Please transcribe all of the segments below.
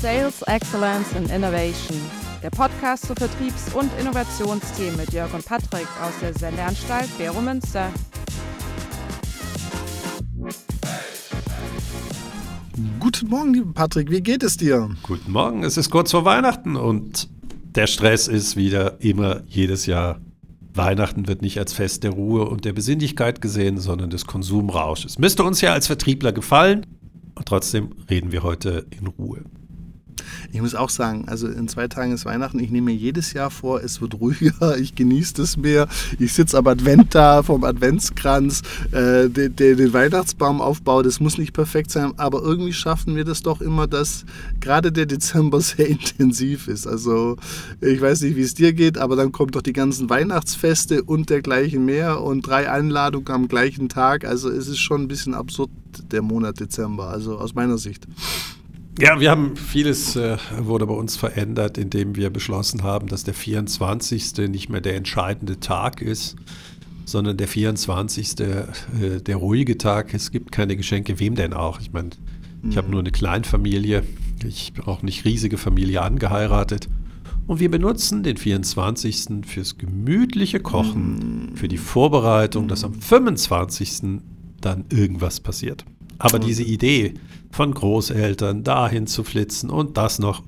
Sales Excellence and Innovation, der Podcast zu Vertriebs- und Innovationsthemen mit Jörg und Patrick aus der Sendeanstalt Bero Münster. Guten Morgen, lieber Patrick, wie geht es dir? Guten Morgen, es ist kurz vor Weihnachten und der Stress ist wieder immer jedes Jahr. Weihnachten wird nicht als Fest der Ruhe und der Besinnlichkeit gesehen, sondern des Konsumrausches. Müsste uns ja als Vertriebler gefallen und trotzdem reden wir heute in Ruhe. Ich muss auch sagen, also in zwei Tagen ist Weihnachten. Ich nehme mir jedes Jahr vor, es wird ruhiger, ich genieße es mehr. Ich sitze am Advent da, vom Adventskranz, äh, den, den Weihnachtsbaumaufbau, das muss nicht perfekt sein, aber irgendwie schaffen wir das doch immer, dass gerade der Dezember sehr intensiv ist. Also ich weiß nicht, wie es dir geht, aber dann kommen doch die ganzen Weihnachtsfeste und dergleichen mehr und drei Einladungen am gleichen Tag. Also es ist schon ein bisschen absurd, der Monat Dezember, also aus meiner Sicht. Ja, wir haben vieles äh, wurde bei uns verändert, indem wir beschlossen haben, dass der 24. nicht mehr der entscheidende Tag ist, sondern der 24. Äh, der ruhige Tag. Es gibt keine Geschenke, wem denn auch? Ich meine, ich habe mhm. nur eine Kleinfamilie, ich bin auch nicht riesige Familie angeheiratet. Und wir benutzen den 24. fürs gemütliche Kochen, mhm. für die Vorbereitung, dass am 25. dann irgendwas passiert. Aber diese Idee von Großeltern dahin zu flitzen und das noch,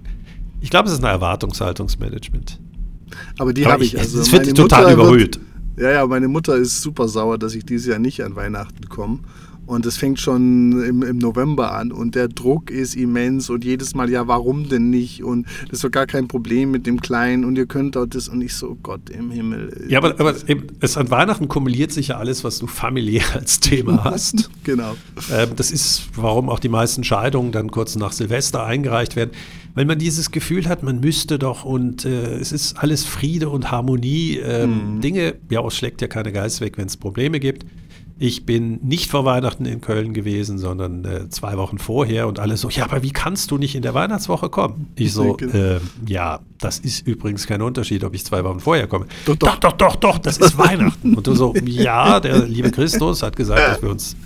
ich glaube, es ist ein Erwartungshaltungsmanagement. Aber die habe ich. Also es wird total überhöht. Ja, ja, meine Mutter ist super sauer, dass ich dieses Jahr nicht an Weihnachten komme. Und es fängt schon im, im, November an und der Druck ist immens und jedes Mal, ja, warum denn nicht? Und das ist doch gar kein Problem mit dem Kleinen und ihr könnt dort das und ich so, Gott im Himmel. Ja, aber, aber es an Weihnachten kumuliert sich ja alles, was du familiär als Thema hast. genau. Ähm, das ist, warum auch die meisten Scheidungen dann kurz nach Silvester eingereicht werden. Weil man dieses Gefühl hat, man müsste doch und äh, es ist alles Friede und Harmonie. Ähm, mhm. Dinge, ja, es schlägt ja keine Geist weg, wenn es Probleme gibt. Ich bin nicht vor Weihnachten in Köln gewesen, sondern äh, zwei Wochen vorher und alle so, ja, aber wie kannst du nicht in der Weihnachtswoche kommen? Ich so, äh, ja, das ist übrigens kein Unterschied, ob ich zwei Wochen vorher komme. Doch, doch, doch, doch, doch, das ist Weihnachten. Und du so, ja, der liebe Christus hat gesagt, dass wir uns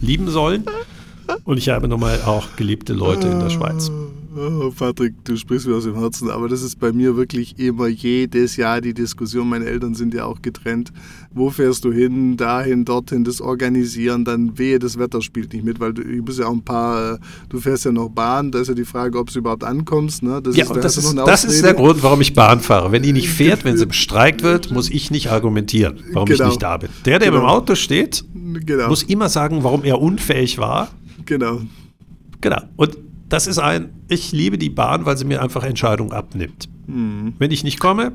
lieben sollen. Und ich habe nochmal auch geliebte Leute in der Schweiz. Oh, Patrick, du sprichst mir aus dem Herzen, aber das ist bei mir wirklich immer jedes Jahr die Diskussion. Meine Eltern sind ja auch getrennt. Wo fährst du hin, dahin, dorthin, das organisieren, dann wehe, das Wetter spielt nicht mit, weil du, ich muss ja auch ein paar, du fährst ja noch Bahn, da ist ja die Frage, ob du überhaupt ankommst. Ne? Das ja, ist, und das, ist, das ist der Grund, warum ich Bahn fahre. Wenn die nicht fährt, wenn sie bestreikt wird, muss ich nicht argumentieren, warum genau. ich nicht da bin. Der, der genau. im Auto steht, genau. muss immer sagen, warum er unfähig war. Genau. Genau. Und das ist ein, ich liebe die Bahn, weil sie mir einfach Entscheidungen abnimmt. Mhm. Wenn ich nicht komme,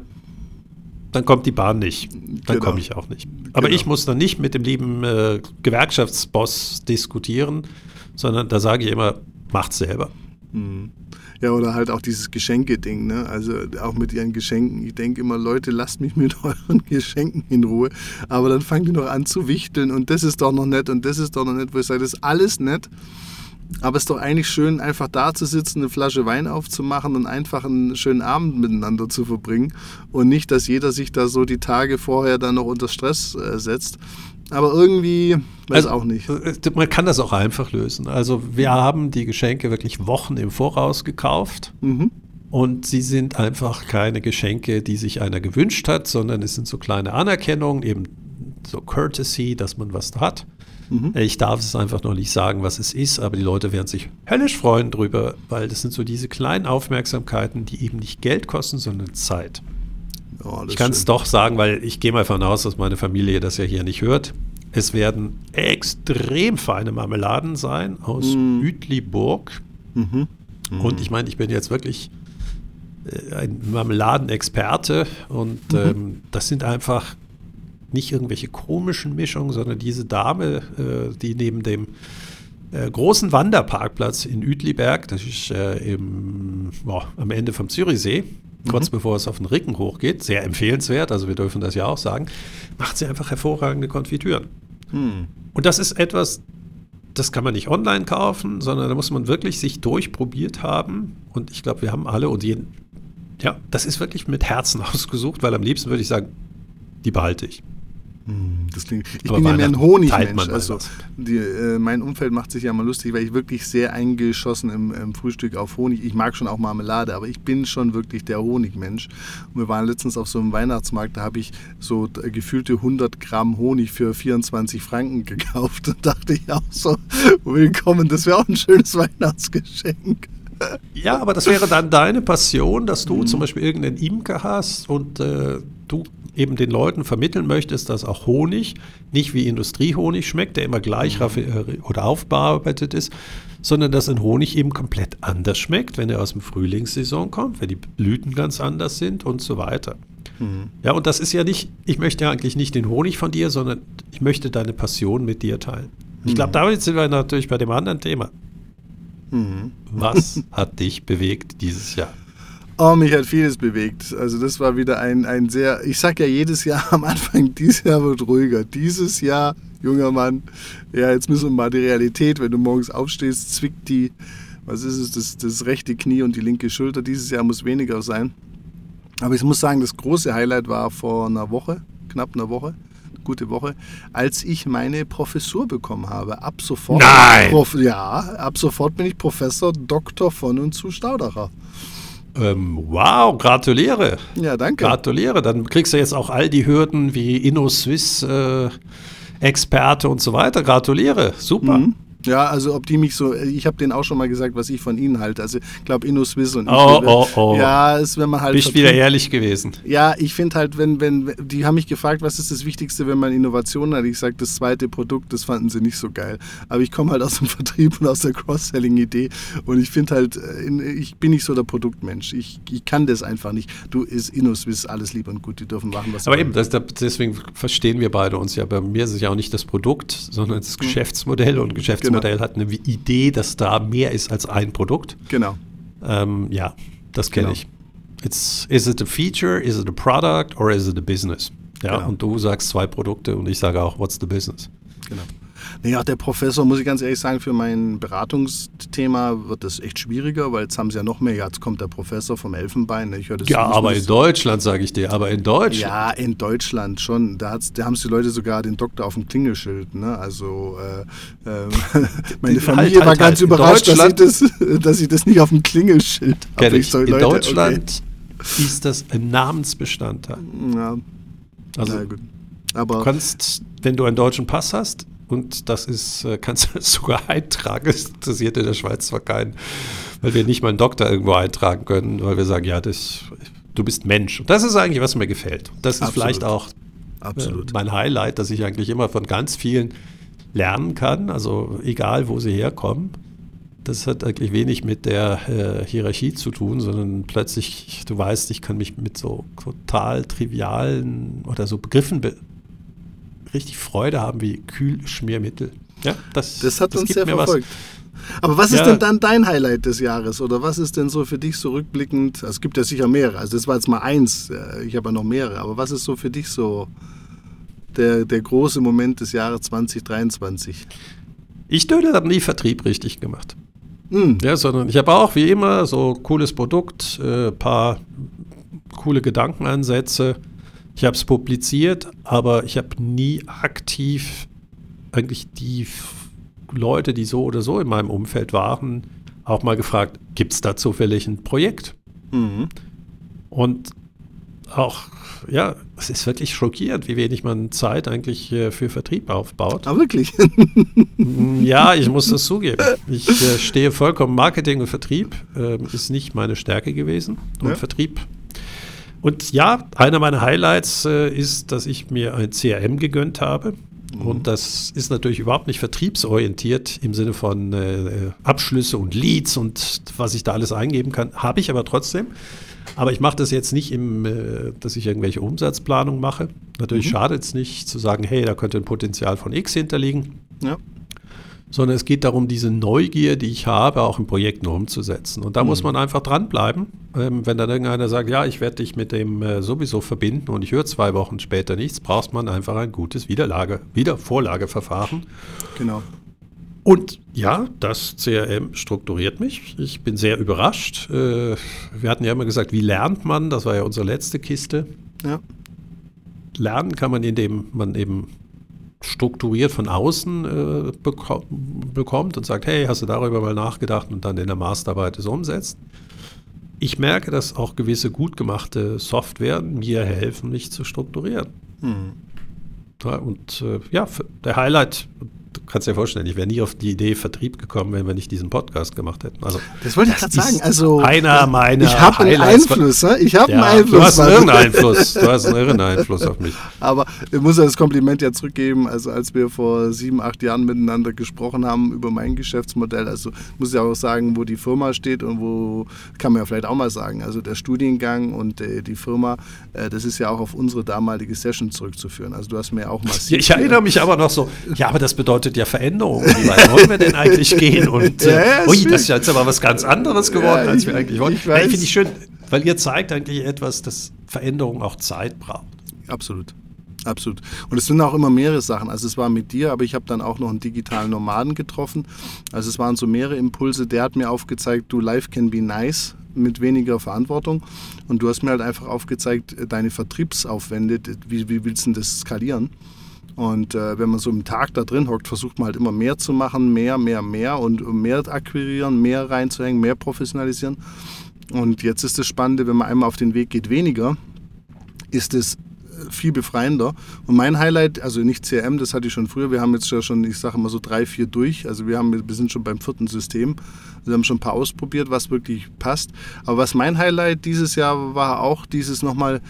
dann kommt die Bahn nicht. Dann genau. komme ich auch nicht. Aber genau. ich muss dann nicht mit dem lieben äh, Gewerkschaftsboss diskutieren, sondern da sage ich immer, macht's selber. Mhm. Ja, oder halt auch dieses Geschenke-Ding, ne? Also auch mit ihren Geschenken. Ich denke immer, Leute, lasst mich mit euren Geschenken in Ruhe. Aber dann fangen die noch an zu wichteln und das ist doch noch nett und das ist doch noch nett, wo ich sage, das ist alles nett. Aber es ist doch eigentlich schön, einfach da zu sitzen, eine Flasche Wein aufzumachen und einfach einen schönen Abend miteinander zu verbringen. Und nicht, dass jeder sich da so die Tage vorher dann noch unter Stress äh, setzt. Aber irgendwie, weiß also, auch nicht. Äh, man kann das auch einfach lösen. Also wir haben die Geschenke wirklich Wochen im Voraus gekauft. Mhm. Und sie sind einfach keine Geschenke, die sich einer gewünscht hat, sondern es sind so kleine Anerkennungen, eben so Courtesy, dass man was hat. Mhm. Ich darf es einfach noch nicht sagen, was es ist, aber die Leute werden sich höllisch freuen drüber, weil das sind so diese kleinen Aufmerksamkeiten, die eben nicht Geld kosten, sondern Zeit. Oh, ich kann es doch sagen, weil ich gehe mal davon aus, dass meine Familie das ja hier nicht hört. Es werden extrem feine Marmeladen sein aus mhm. Uetliburg. Mhm. Mhm. Und ich meine, ich bin jetzt wirklich äh, ein Marmeladenexperte und mhm. ähm, das sind einfach nicht irgendwelche komischen Mischungen, sondern diese Dame, äh, die neben dem äh, großen Wanderparkplatz in Uetliberg, das ist äh, im, boah, am Ende vom Zürichsee, mhm. kurz bevor es auf den Rücken hochgeht, sehr empfehlenswert, also wir dürfen das ja auch sagen, macht sie einfach hervorragende Konfitüren. Mhm. Und das ist etwas, das kann man nicht online kaufen, sondern da muss man wirklich sich durchprobiert haben. Und ich glaube, wir haben alle und jeden, ja, das ist wirklich mit Herzen ausgesucht, weil am liebsten würde ich sagen, die behalte ich. Hm, das klingt, ich Aber bin ja mehr ein Honigmensch. Also die, äh, mein Umfeld macht sich ja mal lustig, weil ich wirklich sehr eingeschossen im, im, Frühstück auf Honig. Ich mag schon auch Marmelade, aber ich bin schon wirklich der Honigmensch. Und wir waren letztens auf so einem Weihnachtsmarkt, da habe ich so gefühlte 100 Gramm Honig für 24 Franken gekauft und dachte ich auch so, willkommen, das wäre auch ein schönes Weihnachtsgeschenk. Ja, aber das wäre dann deine Passion, dass du mhm. zum Beispiel irgendeinen Imker hast und äh, du eben den Leuten vermitteln möchtest, dass auch Honig nicht wie Industriehonig schmeckt, der immer gleich mhm. oder aufbearbeitet ist, sondern dass ein Honig eben komplett anders schmeckt, wenn er aus dem Frühlingssaison kommt, wenn die Blüten ganz anders sind und so weiter. Mhm. Ja, und das ist ja nicht, ich möchte ja eigentlich nicht den Honig von dir, sondern ich möchte deine Passion mit dir teilen. Ich glaube, mhm. damit sind wir natürlich bei dem anderen Thema. Mhm. Was hat dich bewegt dieses Jahr? Oh, mich hat vieles bewegt. Also das war wieder ein, ein sehr, ich sag ja jedes Jahr am Anfang, dieses Jahr wird ruhiger. Dieses Jahr, junger Mann, ja, jetzt müssen wir mal die Realität, wenn du morgens aufstehst, zwickt die, was ist es, das, das rechte Knie und die linke Schulter. Dieses Jahr muss weniger sein. Aber ich muss sagen, das große Highlight war vor einer Woche, knapp einer Woche, gute Woche, als ich meine Professur bekommen habe. Ab sofort. Nein! Prof, ja, ab sofort bin ich Professor Dr. von und zu Staudacher. Ähm, wow, gratuliere. Ja, danke. Gratuliere. Dann kriegst du jetzt auch all die Hürden wie InnoSwiss äh, Experte und so weiter. Gratuliere. Super. Mhm. Ja, also ob die mich so, ich habe denen auch schon mal gesagt, was ich von ihnen halte. Also ich glaube InnoSwiss und oh, oh, oh. Ja, ist wenn man halt. Bist wieder ehrlich gewesen. Ja, ich finde halt, wenn, wenn, die haben mich gefragt, was ist das Wichtigste, wenn man Innovation hat. Ich sage, das zweite Produkt, das fanden sie nicht so geil. Aber ich komme halt aus dem Vertrieb und aus der Cross-Selling-Idee und ich finde halt, äh, ich bin nicht so der Produktmensch. Ich, ich kann das einfach nicht. Du ist InnoSwiss alles lieb und gut, die dürfen machen, was. Aber eben, das, deswegen verstehen wir beide uns ja. Bei mir ist es ja auch nicht das Produkt, sondern das hm. Geschäftsmodell und Geschäftsmodell Geschäftsmodell genau. hat eine Idee, dass da mehr ist als ein Produkt. Genau. Ähm, ja, das kenne genau. ich. It's, is it a feature, is it a product or is it a business? Ja, genau. und du sagst zwei Produkte und ich sage auch, what's the business? Genau. Naja, der Professor, muss ich ganz ehrlich sagen, für mein Beratungsthema wird das echt schwieriger, weil jetzt haben sie ja noch mehr. Jetzt kommt der Professor vom Elfenbein. Ich das ja, aber in Deutschland, sage ich dir, aber in Deutschland. Ja, in Deutschland schon. Da, da haben es die Leute sogar den Doktor auf dem Klingelschild. Ne? Also, äh, äh, meine Familie halt, war halt, ganz halt. überrascht, dass ich, das, dass ich das nicht auf dem Klingelschild habe. Ich so, in Leute, Deutschland okay. ist das ein Namensbestandteil. Ja. Also, aber du kannst, wenn du einen deutschen Pass hast, und das ist, äh, kannst du sogar eintragen. Das interessiert in der Schweiz zwar keinen, weil wir nicht mal einen Doktor irgendwo eintragen können, weil wir sagen, ja, das, du bist Mensch. Und das ist eigentlich, was mir gefällt. Das ist Absolut. vielleicht auch Absolut. Äh, mein Highlight, dass ich eigentlich immer von ganz vielen lernen kann, also egal, wo sie herkommen. Das hat eigentlich wenig mit der äh, Hierarchie zu tun, sondern plötzlich, du weißt, ich kann mich mit so total trivialen oder so Begriffen be richtig Freude haben wie Kühlschmiermittel. Ja, das, das hat das uns sehr verfolgt. Was. Aber was ist ja. denn dann dein Highlight des Jahres? Oder was ist denn so für dich so rückblickend? Also es gibt ja sicher mehrere. Also das war jetzt mal eins. Ich habe ja noch mehrere. Aber was ist so für dich so der, der große Moment des Jahres 2023? Ich Dödel habe nie Vertrieb richtig gemacht. Hm. Ja, sondern ich habe auch wie immer so cooles Produkt, äh, paar coole Gedankenansätze ich habe es publiziert, aber ich habe nie aktiv eigentlich die Leute, die so oder so in meinem Umfeld waren, auch mal gefragt, gibt es da zufällig ein Projekt? Mhm. Und auch, ja, es ist wirklich schockierend, wie wenig man Zeit eigentlich äh, für Vertrieb aufbaut. Ah, wirklich? Mm, ja, ich muss das zugeben. Ich äh, stehe vollkommen, Marketing und Vertrieb äh, ist nicht meine Stärke gewesen. Und ja. Vertrieb und ja, einer meiner Highlights äh, ist, dass ich mir ein CRM gegönnt habe. Mhm. Und das ist natürlich überhaupt nicht vertriebsorientiert im Sinne von äh, Abschlüsse und Leads und was ich da alles eingeben kann. Habe ich aber trotzdem. Aber ich mache das jetzt nicht, im, äh, dass ich irgendwelche Umsatzplanung mache. Natürlich mhm. schadet es nicht zu sagen, hey, da könnte ein Potenzial von X hinterliegen. Ja sondern es geht darum, diese Neugier, die ich habe, auch in Projekten umzusetzen. Und da mhm. muss man einfach dranbleiben. Ähm, wenn dann irgendeiner sagt, ja, ich werde dich mit dem äh, sowieso verbinden und ich höre zwei Wochen später nichts, braucht man einfach ein gutes Wiederlage, Wiedervorlageverfahren. Genau. Und ja, das CRM strukturiert mich. Ich bin sehr überrascht. Äh, wir hatten ja immer gesagt, wie lernt man? Das war ja unsere letzte Kiste. Ja lernen kann man, indem man eben strukturiert von außen äh, beko bekommt und sagt, hey, hast du darüber mal nachgedacht und dann in der Masterarbeit es umsetzt. Ich merke, dass auch gewisse gut gemachte Software mir helfen, mich zu strukturieren. Hm. Ja, und äh, ja, der Highlight, du kannst dir vorstellen, ich wäre nie auf die Idee Vertrieb gekommen, wenn wir nicht diesen Podcast gemacht hätten. Also, das wollte ich gerade sagen. Also, einer meiner Ich habe einen Einfluss. Ich habe ja, einen Einfluss. Du hast einen irren Einfluss. Du hast einen irren Einfluss auf mich. Aber ich muss ja das Kompliment ja zurückgeben. Also als wir vor sieben, acht Jahren miteinander gesprochen haben über mein Geschäftsmodell, also muss ich auch sagen, wo die Firma steht und wo, kann man ja vielleicht auch mal sagen, also der Studiengang und äh, die Firma, äh, das ist ja auch auf unsere damalige Session zurückzuführen. Also du hast mir auch massiv... Ich erinnere mich aber noch so, ja, aber das bedeutet bedeutet ja Veränderung. Wie weit wollen wir denn eigentlich gehen? Und äh, ja, ui, das ist jetzt aber was ganz anderes geworden, ja, als wir eigentlich wollten. Ich, ich finde ich schön, weil ihr zeigt eigentlich etwas, dass Veränderung auch Zeit braucht. Absolut. Absolut. Und es sind auch immer mehrere Sachen. Also es war mit dir, aber ich habe dann auch noch einen digitalen Nomaden getroffen. Also es waren so mehrere Impulse. Der hat mir aufgezeigt, du, life can be nice mit weniger Verantwortung. Und du hast mir halt einfach aufgezeigt, deine Vertriebsaufwände, wie, wie willst du das skalieren? Und äh, wenn man so im Tag da drin hockt, versucht man halt immer mehr zu machen, mehr, mehr, mehr und mehr akquirieren, mehr reinzuhängen, mehr professionalisieren. Und jetzt ist das Spannende, wenn man einmal auf den Weg geht, weniger, ist es äh, viel befreiender. Und mein Highlight, also nicht CRM, das hatte ich schon früher, wir haben jetzt ja schon, ich sage immer so drei, vier durch, also wir, haben, wir sind schon beim vierten System, wir haben schon ein paar ausprobiert, was wirklich passt. Aber was mein Highlight dieses Jahr war, auch dieses nochmal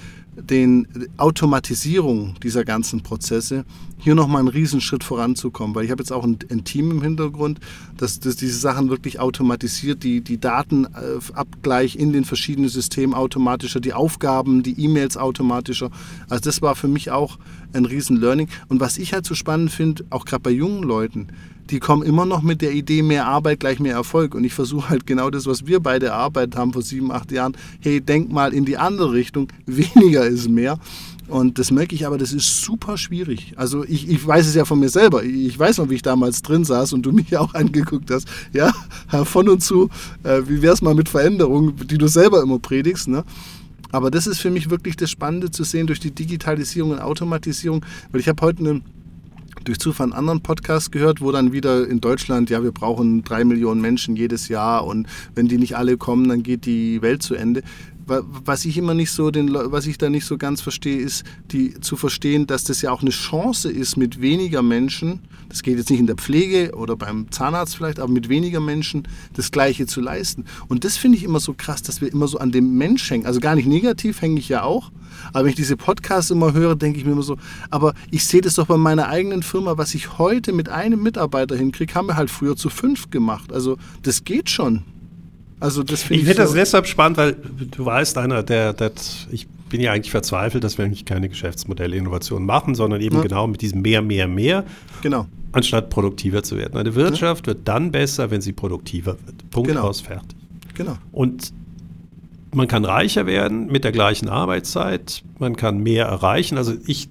den Automatisierung dieser ganzen Prozesse hier nochmal einen Riesenschritt voranzukommen, weil ich habe jetzt auch ein, ein, Team im Hintergrund, das, das diese Sachen wirklich automatisiert, die, die Datenabgleich in den verschiedenen Systemen automatischer, die Aufgaben, die E-Mails automatischer. Also das war für mich auch ein Riesen-Learning. Und was ich halt so spannend finde, auch gerade bei jungen Leuten, die kommen immer noch mit der Idee, mehr Arbeit gleich mehr Erfolg. Und ich versuche halt genau das, was wir beide erarbeitet haben vor sieben, acht Jahren. Hey, denk mal in die andere Richtung. Weniger ist mehr. Und das merke ich aber, das ist super schwierig. Also ich, ich weiß es ja von mir selber. Ich weiß noch, wie ich damals drin saß und du mich auch angeguckt hast. Ja, von und zu, äh, wie wäre es mal mit Veränderungen, die du selber immer predigst. Ne? Aber das ist für mich wirklich das Spannende zu sehen durch die Digitalisierung und Automatisierung. Weil ich habe heute eine durch Zufall einen anderen Podcast gehört, wo dann wieder in Deutschland, ja, wir brauchen drei Millionen Menschen jedes Jahr und wenn die nicht alle kommen, dann geht die Welt zu Ende was ich immer nicht so, den, was ich da nicht so ganz verstehe, ist die, zu verstehen, dass das ja auch eine Chance ist, mit weniger Menschen, das geht jetzt nicht in der Pflege oder beim Zahnarzt vielleicht, aber mit weniger Menschen das Gleiche zu leisten. Und das finde ich immer so krass, dass wir immer so an dem Mensch hängen. Also gar nicht negativ hänge ich ja auch, aber wenn ich diese Podcasts immer höre, denke ich mir immer so, aber ich sehe das doch bei meiner eigenen Firma, was ich heute mit einem Mitarbeiter hinkriege, haben wir halt früher zu fünf gemacht. Also das geht schon. Also das ich finde so das deshalb spannend, weil du weißt, einer, der, der, ich bin ja eigentlich verzweifelt, dass wir eigentlich keine Geschäftsmodelle Innovationen machen, sondern eben ja. genau mit diesem mehr, mehr, mehr. Genau. Anstatt produktiver zu werden. Eine Wirtschaft ja. wird dann besser, wenn sie produktiver wird. Punkt genau. aus, fertig. Genau. Und man kann reicher werden mit der gleichen Arbeitszeit, man kann mehr erreichen. Also ich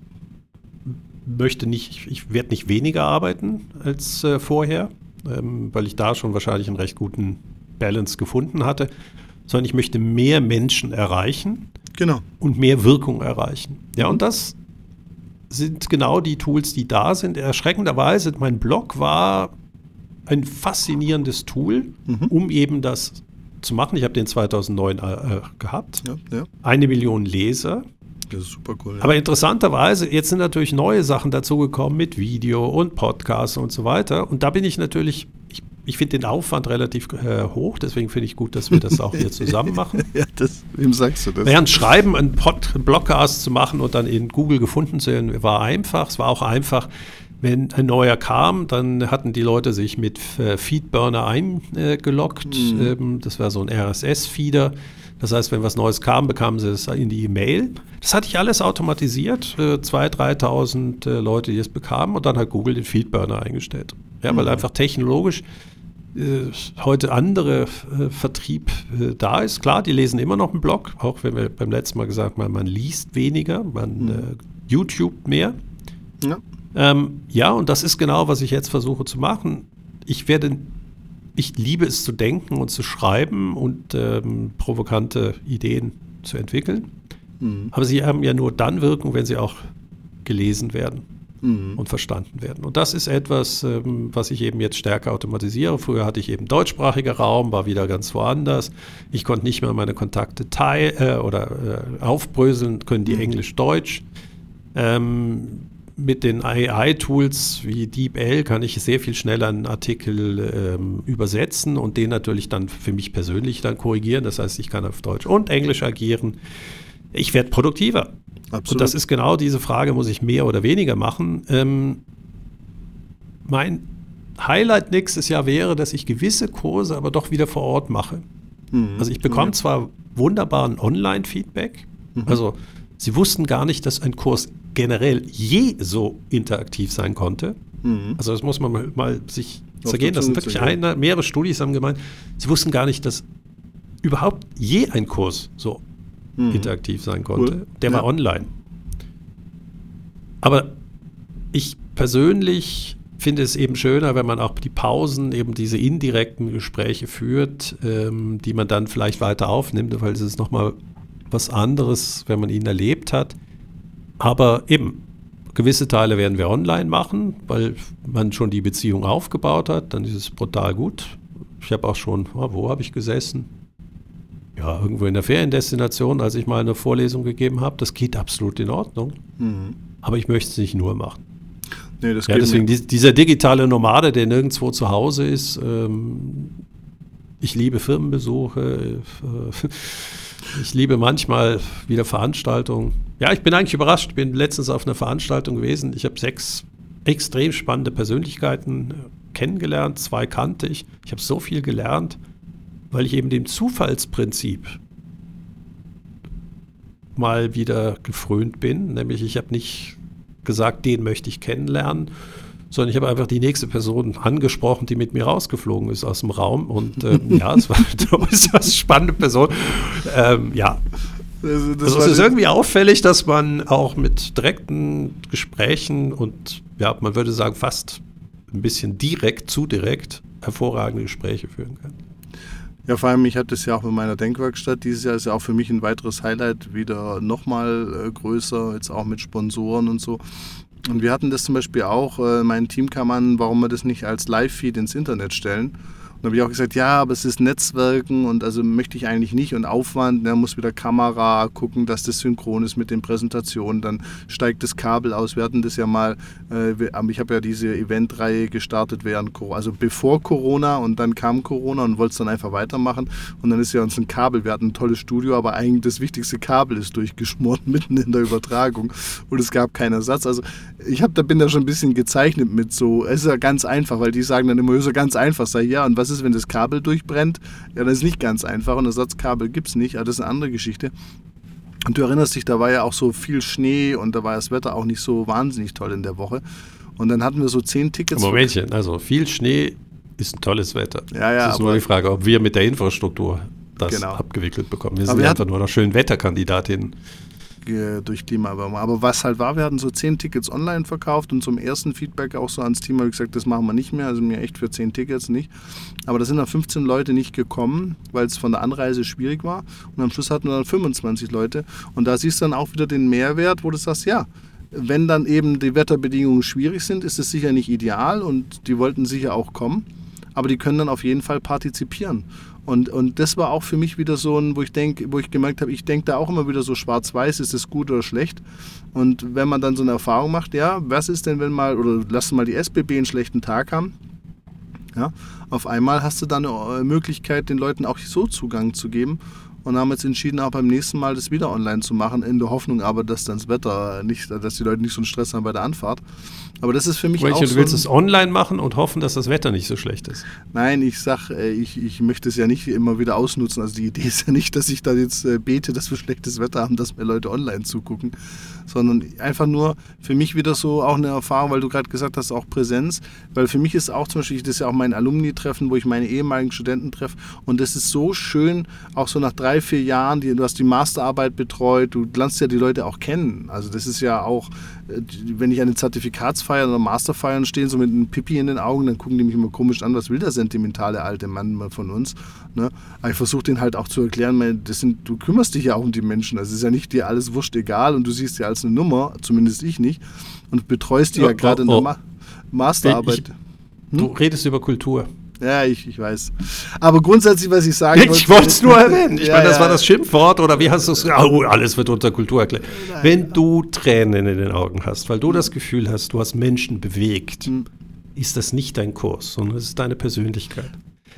möchte nicht, ich werde nicht weniger arbeiten als äh, vorher, ähm, weil ich da schon wahrscheinlich einen recht guten Balance gefunden hatte, sondern ich möchte mehr Menschen erreichen genau. und mehr Wirkung erreichen. Ja, und das sind genau die Tools, die da sind. Erschreckenderweise, mein Blog war ein faszinierendes Tool, mhm. um eben das zu machen. Ich habe den 2009 äh, gehabt. Ja, ja. Eine Million Leser. Das ist super cool. Ja. Aber interessanterweise, jetzt sind natürlich neue Sachen dazugekommen mit Video und Podcasts und so weiter. Und da bin ich natürlich ich finde den Aufwand relativ äh, hoch, deswegen finde ich gut, dass wir das auch hier zusammen machen. ja, das, wem sagst du das? Während Schreiben einen, Pod, einen Blogcast zu machen und dann in Google gefunden zu werden, war einfach. Es war auch einfach, wenn ein neuer kam, dann hatten die Leute sich mit äh, Feedburner eingeloggt. Mhm. Ähm, das war so ein RSS-Feeder. Das heißt, wenn was Neues kam, bekamen sie es in die E-Mail. Das hatte ich alles automatisiert. Äh, 2.000, 3.000 äh, Leute, die es bekamen. Und dann hat Google den Feedburner eingestellt. Ja, weil mhm. einfach technologisch äh, heute andere äh, Vertrieb äh, da ist. Klar, die lesen immer noch einen Blog, auch wenn wir beim letzten Mal gesagt haben, man liest weniger, man mhm. äh, YouTube mehr. Ja. Ähm, ja, und das ist genau, was ich jetzt versuche zu machen. Ich werde, ich liebe es zu denken und zu schreiben und ähm, provokante Ideen zu entwickeln. Mhm. Aber sie haben ja nur dann Wirkung, wenn sie auch gelesen werden mhm. und verstanden werden. Und das ist etwas, ähm, was ich eben jetzt stärker automatisiere. Früher hatte ich eben deutschsprachiger Raum, war wieder ganz woanders. Ich konnte nicht mehr meine Kontakte teilen äh, oder äh, aufbröseln, können die mhm. Englisch-Deutsch. Ähm, mit den AI-Tools wie DeepL kann ich sehr viel schneller einen Artikel ähm, übersetzen und den natürlich dann für mich persönlich dann korrigieren. Das heißt, ich kann auf Deutsch und Englisch agieren. Ich werde produktiver. Absolut. Und das ist genau diese Frage, muss ich mehr oder weniger machen? Ähm, mein Highlight nächstes Jahr wäre, dass ich gewisse Kurse aber doch wieder vor Ort mache. Mhm. Also ich bekomme zwar wunderbaren Online-Feedback, mhm. also Sie wussten gar nicht, dass ein Kurs generell je so interaktiv sein konnte. Mhm. Also das muss man mal, mal sich zergehen lassen. Wirklich eine, mehrere Studien haben gemeint, sie wussten gar nicht, dass überhaupt je ein Kurs so mhm. interaktiv sein konnte. Cool. Der ja. war online. Aber ich persönlich finde es eben schöner, wenn man auch die Pausen, eben diese indirekten Gespräche führt, ähm, die man dann vielleicht weiter aufnimmt, weil es ist nochmal was anderes, wenn man ihn erlebt hat. Aber eben, gewisse Teile werden wir online machen, weil man schon die Beziehung aufgebaut hat. Dann ist es brutal gut. Ich habe auch schon, oh, wo habe ich gesessen? Ja, irgendwo in der Feriendestination, als ich mal eine Vorlesung gegeben habe. Das geht absolut in Ordnung. Mhm. Aber ich möchte es nicht nur machen. Nee, das ja, deswegen die, dieser digitale Nomade, der nirgendwo zu Hause ist. Ähm, ich liebe Firmenbesuche. Äh, ich liebe manchmal wieder Veranstaltungen. Ja, ich bin eigentlich überrascht. Ich bin letztens auf einer Veranstaltung gewesen. Ich habe sechs extrem spannende Persönlichkeiten kennengelernt. Zwei kannte ich. Ich habe so viel gelernt, weil ich eben dem Zufallsprinzip mal wieder gefrönt bin. Nämlich ich habe nicht gesagt, den möchte ich kennenlernen, sondern ich habe einfach die nächste Person angesprochen, die mit mir rausgeflogen ist aus dem Raum. Und ähm, ja, es war eine äußerst spannende Person. Ähm, ja. Also, also es ist irgendwie auffällig, dass man auch mit direkten Gesprächen und ja, man würde sagen, fast ein bisschen direkt, zu direkt hervorragende Gespräche führen kann. Ja, vor allem, ich hatte es ja auch mit meiner Denkwerkstatt. Dieses Jahr ist ja auch für mich ein weiteres Highlight, wieder nochmal äh, größer, jetzt auch mit Sponsoren und so. Und wir hatten das zum Beispiel auch, äh, mein Team kam an, warum wir das nicht als Live-Feed ins Internet stellen. Und habe ich auch gesagt, ja, aber es ist Netzwerken und also möchte ich eigentlich nicht und Aufwand, da muss wieder Kamera gucken, dass das synchron ist mit den Präsentationen, dann steigt das Kabel aus. Wir hatten das ja mal, äh, ich habe ja diese Eventreihe gestartet während Corona, also bevor Corona und dann kam Corona und wollte es dann einfach weitermachen und dann ist ja uns ein Kabel, wir hatten ein tolles Studio, aber eigentlich das wichtigste Kabel ist durchgeschmort mitten in der Übertragung und es gab keinen Ersatz. Also ich hab, da bin da schon ein bisschen gezeichnet mit so, es ist ja ganz einfach, weil die sagen dann immer, es ist ja ganz einfach, sag ja und was was ist, wenn das Kabel durchbrennt? Ja, das ist nicht ganz einfach und Ersatzkabel gibt es nicht, aber das ist eine andere Geschichte. Und du erinnerst dich, da war ja auch so viel Schnee und da war das Wetter auch nicht so wahnsinnig toll in der Woche. Und dann hatten wir so zehn Tickets. Momentchen, also viel Schnee ist ein tolles Wetter. Ja, ja. Es ist nur die Frage, ob wir mit der Infrastruktur das genau. abgewickelt bekommen. Wir sind wir einfach nur noch schön Wetterkandidatin durch Klimaerwärmung. Aber was halt war, wir hatten so zehn Tickets online verkauft und zum ersten Feedback auch so ans Team habe ich gesagt, das machen wir nicht mehr, also mir echt für zehn Tickets nicht. Aber da sind dann 15 Leute nicht gekommen, weil es von der Anreise schwierig war. Und am Schluss hatten wir dann 25 Leute. Und da siehst du dann auch wieder den Mehrwert, wo du sagst, ja, wenn dann eben die Wetterbedingungen schwierig sind, ist es sicher nicht ideal und die wollten sicher auch kommen. Aber die können dann auf jeden Fall partizipieren. Und, und das war auch für mich wieder so ein, wo ich denke, wo ich gemerkt habe, ich denke da auch immer wieder so schwarz-weiß, ist es gut oder schlecht? Und wenn man dann so eine Erfahrung macht, ja, was ist denn, wenn mal, oder lass mal die SBB einen schlechten Tag haben, ja, auf einmal hast du dann eine Möglichkeit, den Leuten auch so Zugang zu geben und haben jetzt entschieden, auch beim nächsten Mal das wieder online zu machen, in der Hoffnung aber, dass dann das Wetter nicht, dass die Leute nicht so einen Stress haben bei der Anfahrt. Aber das ist für mich Welche, auch du willst es online machen und hoffen, dass das Wetter nicht so schlecht ist. Nein, ich sag, äh, ich, ich möchte es ja nicht immer wieder ausnutzen. Also die Idee ist ja nicht, dass ich da jetzt äh, bete, dass wir schlechtes Wetter haben, dass mehr Leute online zugucken, sondern einfach nur für mich wieder so auch eine Erfahrung, weil du gerade gesagt hast, auch Präsenz. Weil für mich ist auch zum Beispiel, das ist ja auch mein Alumni-Treffen, wo ich meine ehemaligen Studenten treffe und das ist so schön, auch so nach drei drei, vier Jahren, die, du hast die Masterarbeit betreut, du lernst ja die Leute auch kennen. Also das ist ja auch, äh, wenn ich eine Zertifikatsfeier oder Masterfeiern stehe, so mit einem Pipi in den Augen, dann gucken die mich immer komisch an, was will der sentimentale alte Mann von uns. Ne? Aber ich versuche den halt auch zu erklären, das sind, du kümmerst dich ja auch um die Menschen. Also es ist ja nicht dir alles wurscht egal und du siehst ja als eine Nummer, zumindest ich nicht, und betreust die ja, ja gerade oh, in der oh. Ma Masterarbeit. Ich, hm? Du redest über Kultur. Ja, ich, ich weiß. Aber grundsätzlich, was ich sagen wollte. Ich wollte es nur erwähnen. Ich ja, meine, das ja. war das Schimpfwort oder wie hast du es? Oh, alles wird unter Kultur erklärt. Wenn du Tränen in den Augen hast, weil du das Gefühl hast, du hast Menschen bewegt, hm. ist das nicht dein Kurs, sondern es ist deine Persönlichkeit.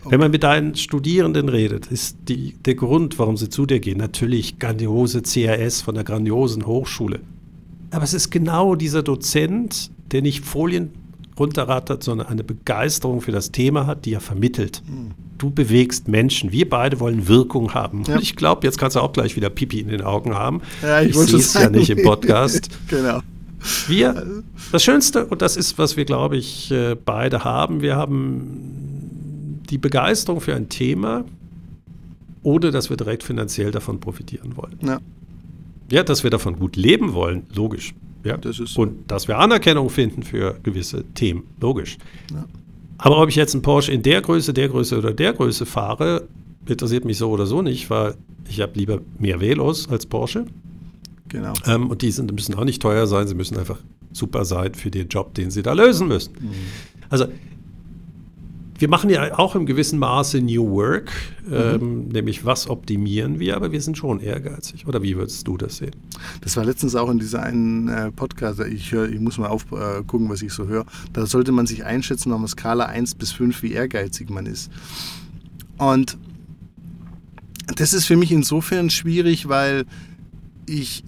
Okay. Wenn man mit deinen Studierenden redet, ist die, der Grund, warum sie zu dir gehen, natürlich grandiose CRS von der grandiosen Hochschule. Aber es ist genau dieser Dozent, der nicht Folien runterrattert, sondern eine Begeisterung für das Thema hat, die er vermittelt. Mhm. Du bewegst Menschen. Wir beide wollen Wirkung haben. Ja. Und ich glaube, jetzt kannst du auch gleich wieder Pipi in den Augen haben. Ja, ich ich sehe es ja nicht im Podcast. genau. Wir, das Schönste, und das ist, was wir, glaube ich, äh, beide haben, wir haben die Begeisterung für ein Thema, ohne dass wir direkt finanziell davon profitieren wollen. Ja. Ja, dass wir davon gut leben wollen, logisch. Ja? Das ist und dass wir Anerkennung finden für gewisse Themen, logisch. Ja. Aber ob ich jetzt einen Porsche in der Größe, der Größe oder der Größe fahre, interessiert mich so oder so nicht, weil ich habe lieber mehr Velos als Porsche. Genau. Ähm, und die sind, müssen auch nicht teuer sein, sie müssen einfach super sein für den Job, den sie da lösen müssen. Mhm. Also wir machen ja auch im gewissen Maße New Work, mhm. ähm, nämlich was optimieren wir, aber wir sind schon ehrgeizig. Oder wie würdest du das sehen? Das war letztens auch in dieser einen äh, Podcast, ich, hör, ich muss mal aufgucken, äh, was ich so höre. Da sollte man sich einschätzen auf einer Skala 1 bis 5, wie ehrgeizig man ist. Und das ist für mich insofern schwierig, weil ich,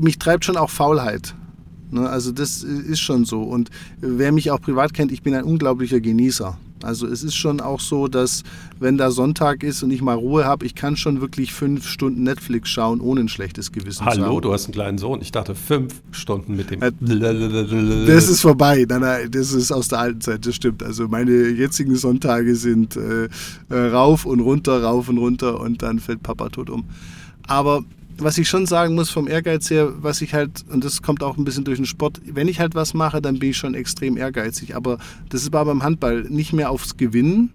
mich treibt schon auch Faulheit. Ne? Also das ist schon so. Und wer mich auch privat kennt, ich bin ein unglaublicher Genießer. Also es ist schon auch so, dass wenn da Sonntag ist und ich mal Ruhe habe, ich kann schon wirklich fünf Stunden Netflix schauen, ohne ein schlechtes Gewissen Hallo, zu haben. Hallo, du hast einen kleinen Sohn. Ich dachte fünf Stunden mit dem. Äh, das ist vorbei. Nein, nein, das ist aus der alten Zeit, das stimmt. Also meine jetzigen Sonntage sind äh, äh rauf und runter, rauf und runter und dann fällt Papa tot um. Aber was ich schon sagen muss vom Ehrgeiz her, was ich halt, und das kommt auch ein bisschen durch den Sport, wenn ich halt was mache, dann bin ich schon extrem ehrgeizig. Aber das ist beim Handball nicht mehr aufs Gewinnen,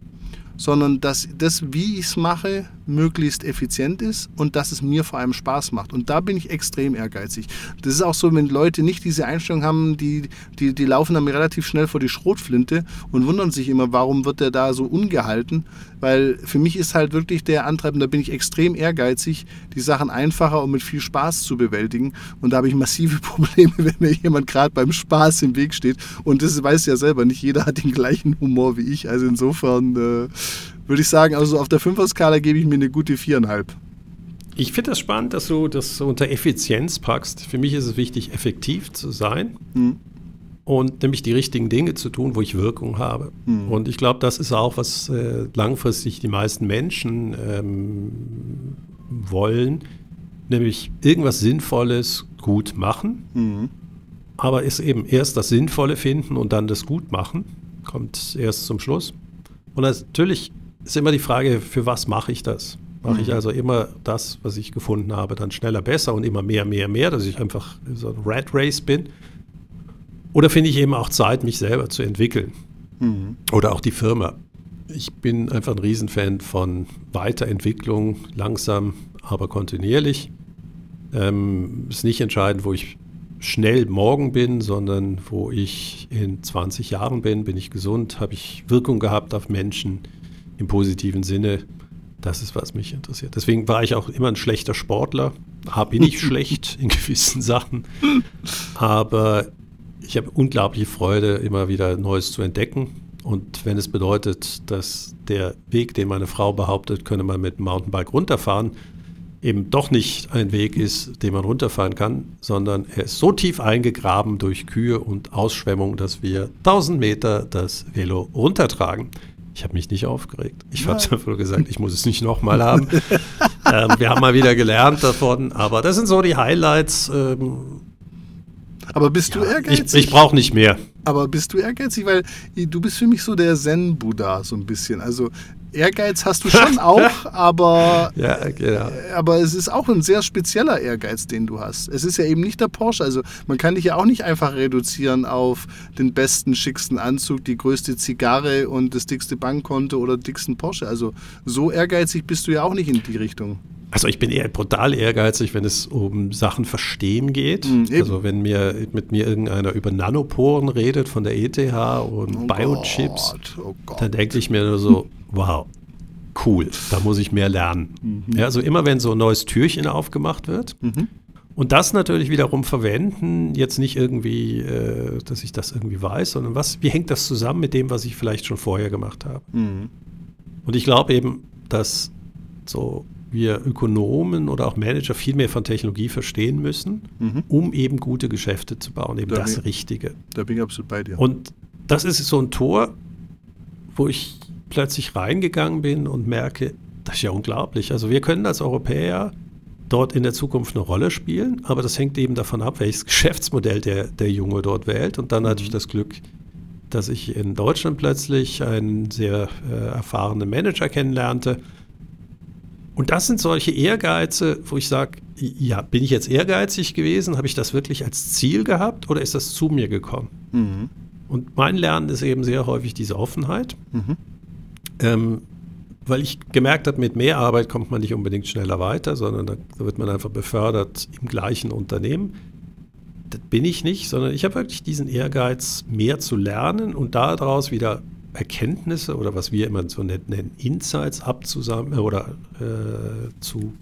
sondern dass das, wie ich es mache, möglichst effizient ist und dass es mir vor allem Spaß macht. Und da bin ich extrem ehrgeizig. Das ist auch so, wenn Leute nicht diese Einstellung haben, die, die, die laufen dann relativ schnell vor die Schrotflinte und wundern sich immer, warum wird der da so ungehalten. Weil für mich ist halt wirklich der Antreiben, da bin ich extrem ehrgeizig, die Sachen einfacher und mit viel Spaß zu bewältigen. Und da habe ich massive Probleme, wenn mir jemand gerade beim Spaß im Weg steht. Und das weiß ja selber, nicht jeder hat den gleichen Humor wie ich. Also insofern äh, würde ich sagen, also auf der Fünfer-Skala gebe ich mir eine gute viereinhalb. Ich finde das spannend, dass du das unter Effizienz packst. Für mich ist es wichtig, effektiv zu sein hm. Und nämlich die richtigen Dinge zu tun, wo ich Wirkung habe. Hm. Und ich glaube, das ist auch, was äh, langfristig die meisten Menschen ähm, wollen, nämlich irgendwas Sinnvolles gut machen. Hm. Aber es eben erst das Sinnvolle finden und dann das gut machen, kommt erst zum Schluss. Und natürlich ist immer die Frage, für was mache ich das? Mache ich mhm. also immer das, was ich gefunden habe, dann schneller, besser und immer mehr, mehr, mehr, dass ich einfach so ein Rat Race bin? Oder finde ich eben auch Zeit, mich selber zu entwickeln? Mhm. Oder auch die Firma. Ich bin einfach ein Riesenfan von Weiterentwicklung, langsam, aber kontinuierlich. Ähm, ist nicht entscheidend, wo ich schnell morgen bin, sondern wo ich in 20 Jahren bin, bin ich gesund, habe ich Wirkung gehabt auf Menschen, im positiven Sinne. Das ist, was mich interessiert. Deswegen war ich auch immer ein schlechter Sportler. Bin ich schlecht in gewissen Sachen. Aber ich habe unglaubliche Freude, immer wieder Neues zu entdecken. Und wenn es bedeutet, dass der Weg, den meine Frau behauptet, könne man mit dem Mountainbike runterfahren, eben doch nicht ein Weg ist, den man runterfahren kann, sondern er ist so tief eingegraben durch Kühe und Ausschwemmung, dass wir 1000 Meter das Velo runtertragen. Ich habe mich nicht aufgeregt. Ich habe einfach nur gesagt, ich muss es nicht nochmal haben. ähm, wir haben mal wieder gelernt davon, aber das sind so die Highlights. Ähm, aber bist ja, du ehrgeizig? Ich, ich brauche nicht mehr. Aber bist du ehrgeizig? Weil du bist für mich so der Zen-Buddha, so ein bisschen. Also Ehrgeiz hast du schon auch, aber, ja, genau. aber es ist auch ein sehr spezieller Ehrgeiz, den du hast. Es ist ja eben nicht der Porsche. Also man kann dich ja auch nicht einfach reduzieren auf den besten, schicksten Anzug, die größte Zigarre und das dickste Bankkonto oder dicksten Porsche. Also so ehrgeizig bist du ja auch nicht in die Richtung. Also ich bin eher brutal ehrgeizig, wenn es um Sachen verstehen geht. Mhm, also wenn mir mit mir irgendeiner über Nanoporen redet von der ETH und oh Biochips, oh dann denke ich mir nur so, wow, cool, da muss ich mehr lernen. Mhm. Ja, also immer wenn so ein neues Türchen aufgemacht wird, mhm. Und das natürlich wiederum verwenden, jetzt nicht irgendwie, äh, dass ich das irgendwie weiß, sondern was, wie hängt das zusammen mit dem, was ich vielleicht schon vorher gemacht habe? Mhm. Und ich glaube eben, dass so wir Ökonomen oder auch Manager viel mehr von Technologie verstehen müssen, mhm. um eben gute Geschäfte zu bauen, eben da das bin, Richtige. Da bin ich absolut bei dir. Und das ist so ein Tor, wo ich plötzlich reingegangen bin und merke, das ist ja unglaublich. Also wir können als Europäer dort in der Zukunft eine Rolle spielen, aber das hängt eben davon ab, welches Geschäftsmodell der, der Junge dort wählt. Und dann hatte ich mhm. das Glück, dass ich in Deutschland plötzlich einen sehr äh, erfahrenen Manager kennenlernte, und das sind solche Ehrgeize, wo ich sage, ja, bin ich jetzt ehrgeizig gewesen? Habe ich das wirklich als Ziel gehabt oder ist das zu mir gekommen? Mhm. Und mein Lernen ist eben sehr häufig diese Offenheit, mhm. ähm, weil ich gemerkt habe, mit mehr Arbeit kommt man nicht unbedingt schneller weiter, sondern da wird man einfach befördert im gleichen Unternehmen. Das bin ich nicht, sondern ich habe wirklich diesen Ehrgeiz, mehr zu lernen und daraus wieder Erkenntnisse oder was wir immer so nennen, Insights abzusammeln oder äh, zu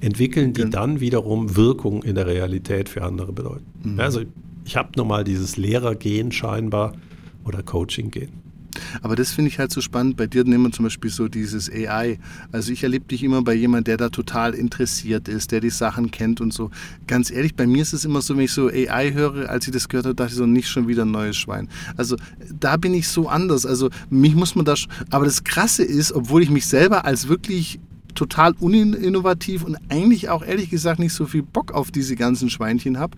entwickeln, die ja. dann wiederum Wirkung in der Realität für andere bedeuten. Mhm. Also ich habe nochmal dieses Lehrergehen scheinbar oder Coaching-Gehen. Aber das finde ich halt so spannend. Bei dir nehmen wir zum Beispiel so dieses AI. Also ich erlebe dich immer bei jemandem, der da total interessiert ist, der die Sachen kennt und so. Ganz ehrlich, bei mir ist es immer so, wenn ich so AI höre, als ich das gehört habe, dachte ich so, nicht schon wieder ein neues Schwein. Also da bin ich so anders. Also mich muss man da... Aber das Krasse ist, obwohl ich mich selber als wirklich total uninnovativ und eigentlich auch ehrlich gesagt nicht so viel Bock auf diese ganzen Schweinchen habe,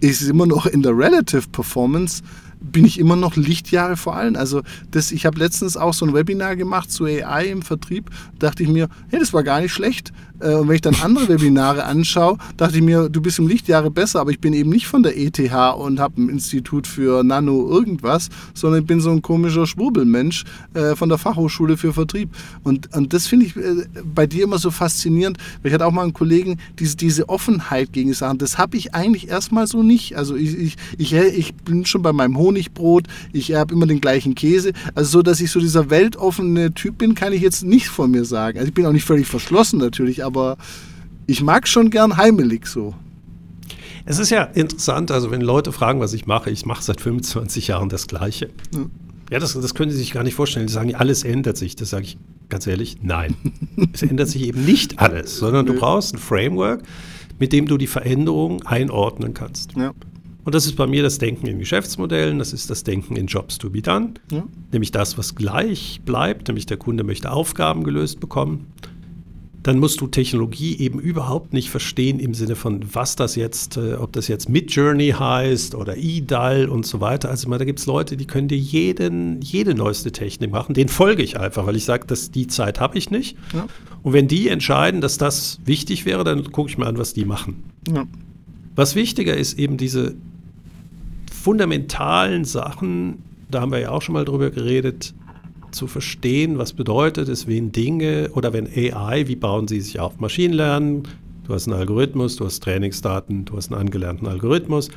ist immer noch in der Relative Performance bin ich immer noch Lichtjahre vor allen. Also das, ich habe letztens auch so ein Webinar gemacht zu AI im Vertrieb. Dachte ich mir, hey, das war gar nicht schlecht. Äh, und wenn ich dann andere Webinare anschaue, dachte ich mir, du bist im Lichtjahre besser, aber ich bin eben nicht von der ETH und habe ein Institut für Nano irgendwas, sondern ich bin so ein komischer Schwurbelmensch äh, von der Fachhochschule für Vertrieb. Und, und das finde ich äh, bei dir immer so faszinierend, weil ich hatte auch mal einen Kollegen, diese, diese Offenheit gegen Sachen, das habe ich eigentlich erstmal so nicht. Also ich, ich, ich, ich bin schon bei meinem Honigbrot, ich habe immer den gleichen Käse. Also so, dass ich so dieser weltoffene Typ bin, kann ich jetzt nicht von mir sagen. Also ich bin auch nicht völlig verschlossen natürlich, aber ich mag schon gern heimelig so. Es ist ja interessant, also wenn Leute fragen, was ich mache, ich mache seit 25 Jahren das Gleiche. Ja, ja das, das können sie sich gar nicht vorstellen. Die sagen, alles ändert sich. Das sage ich ganz ehrlich, nein. es ändert sich eben nicht alles, sondern du brauchst ein Framework, mit dem du die Veränderungen einordnen kannst. Ja. Und das ist bei mir das Denken in Geschäftsmodellen, das ist das Denken in Jobs to be done, ja. nämlich das, was gleich bleibt, nämlich der Kunde möchte Aufgaben gelöst bekommen dann musst du Technologie eben überhaupt nicht verstehen im Sinne von, was das jetzt, äh, ob das jetzt Midjourney heißt oder eDAL und so weiter. Also da gibt es Leute, die können dir jeden, jede neueste Technik machen. Den folge ich einfach, weil ich sage, dass die Zeit habe ich nicht. Ja. Und wenn die entscheiden, dass das wichtig wäre, dann gucke ich mir an, was die machen. Ja. Was wichtiger ist, eben diese fundamentalen Sachen, da haben wir ja auch schon mal drüber geredet, zu verstehen, was bedeutet es, wenn Dinge oder wenn AI, wie bauen sie sich auf? Maschinenlernen, du hast einen Algorithmus, du hast Trainingsdaten, du hast einen angelernten Algorithmus.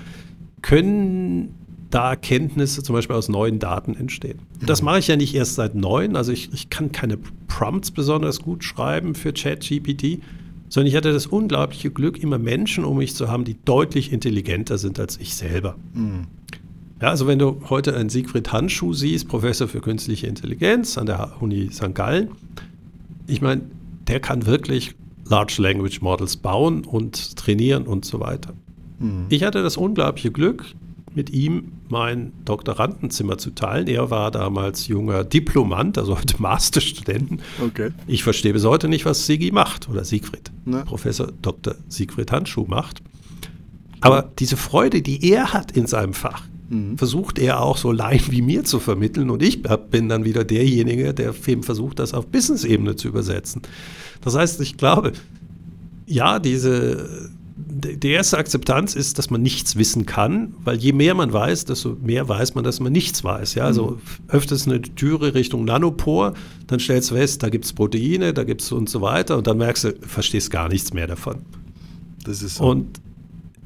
Können da Erkenntnisse zum Beispiel aus neuen Daten entstehen? Das mache ich ja nicht erst seit neun, also ich, ich kann keine Prompts besonders gut schreiben für ChatGPT, sondern ich hatte das unglaubliche Glück, immer Menschen um mich zu haben, die deutlich intelligenter sind als ich selber. Mhm. Ja, also wenn du heute einen Siegfried Handschuh siehst, Professor für künstliche Intelligenz an der Uni St. Gallen, ich meine, der kann wirklich Large Language Models bauen und trainieren und so weiter. Mhm. Ich hatte das unglaubliche Glück, mit ihm mein Doktorandenzimmer zu teilen. Er war damals junger Diplomant, also heute Masterstudenten. Okay. Ich verstehe bis heute nicht, was Sigi macht oder Siegfried. Ne? Professor Dr. Siegfried Handschuh macht. Aber diese Freude, die er hat in seinem Fach, mhm. versucht er auch so Laien wie mir zu vermitteln und ich bin dann wieder derjenige, der eben versucht, das auf Business-Ebene zu übersetzen. Das heißt, ich glaube, ja, diese, die erste Akzeptanz ist, dass man nichts wissen kann, weil je mehr man weiß, desto mehr weiß man, dass man nichts weiß. Ja, also mhm. öfters eine Türe Richtung Nanopor, dann stellst du fest, da gibt es Proteine, da gibt es und so weiter und dann merkst du, verstehst gar nichts mehr davon. Das ist so. Und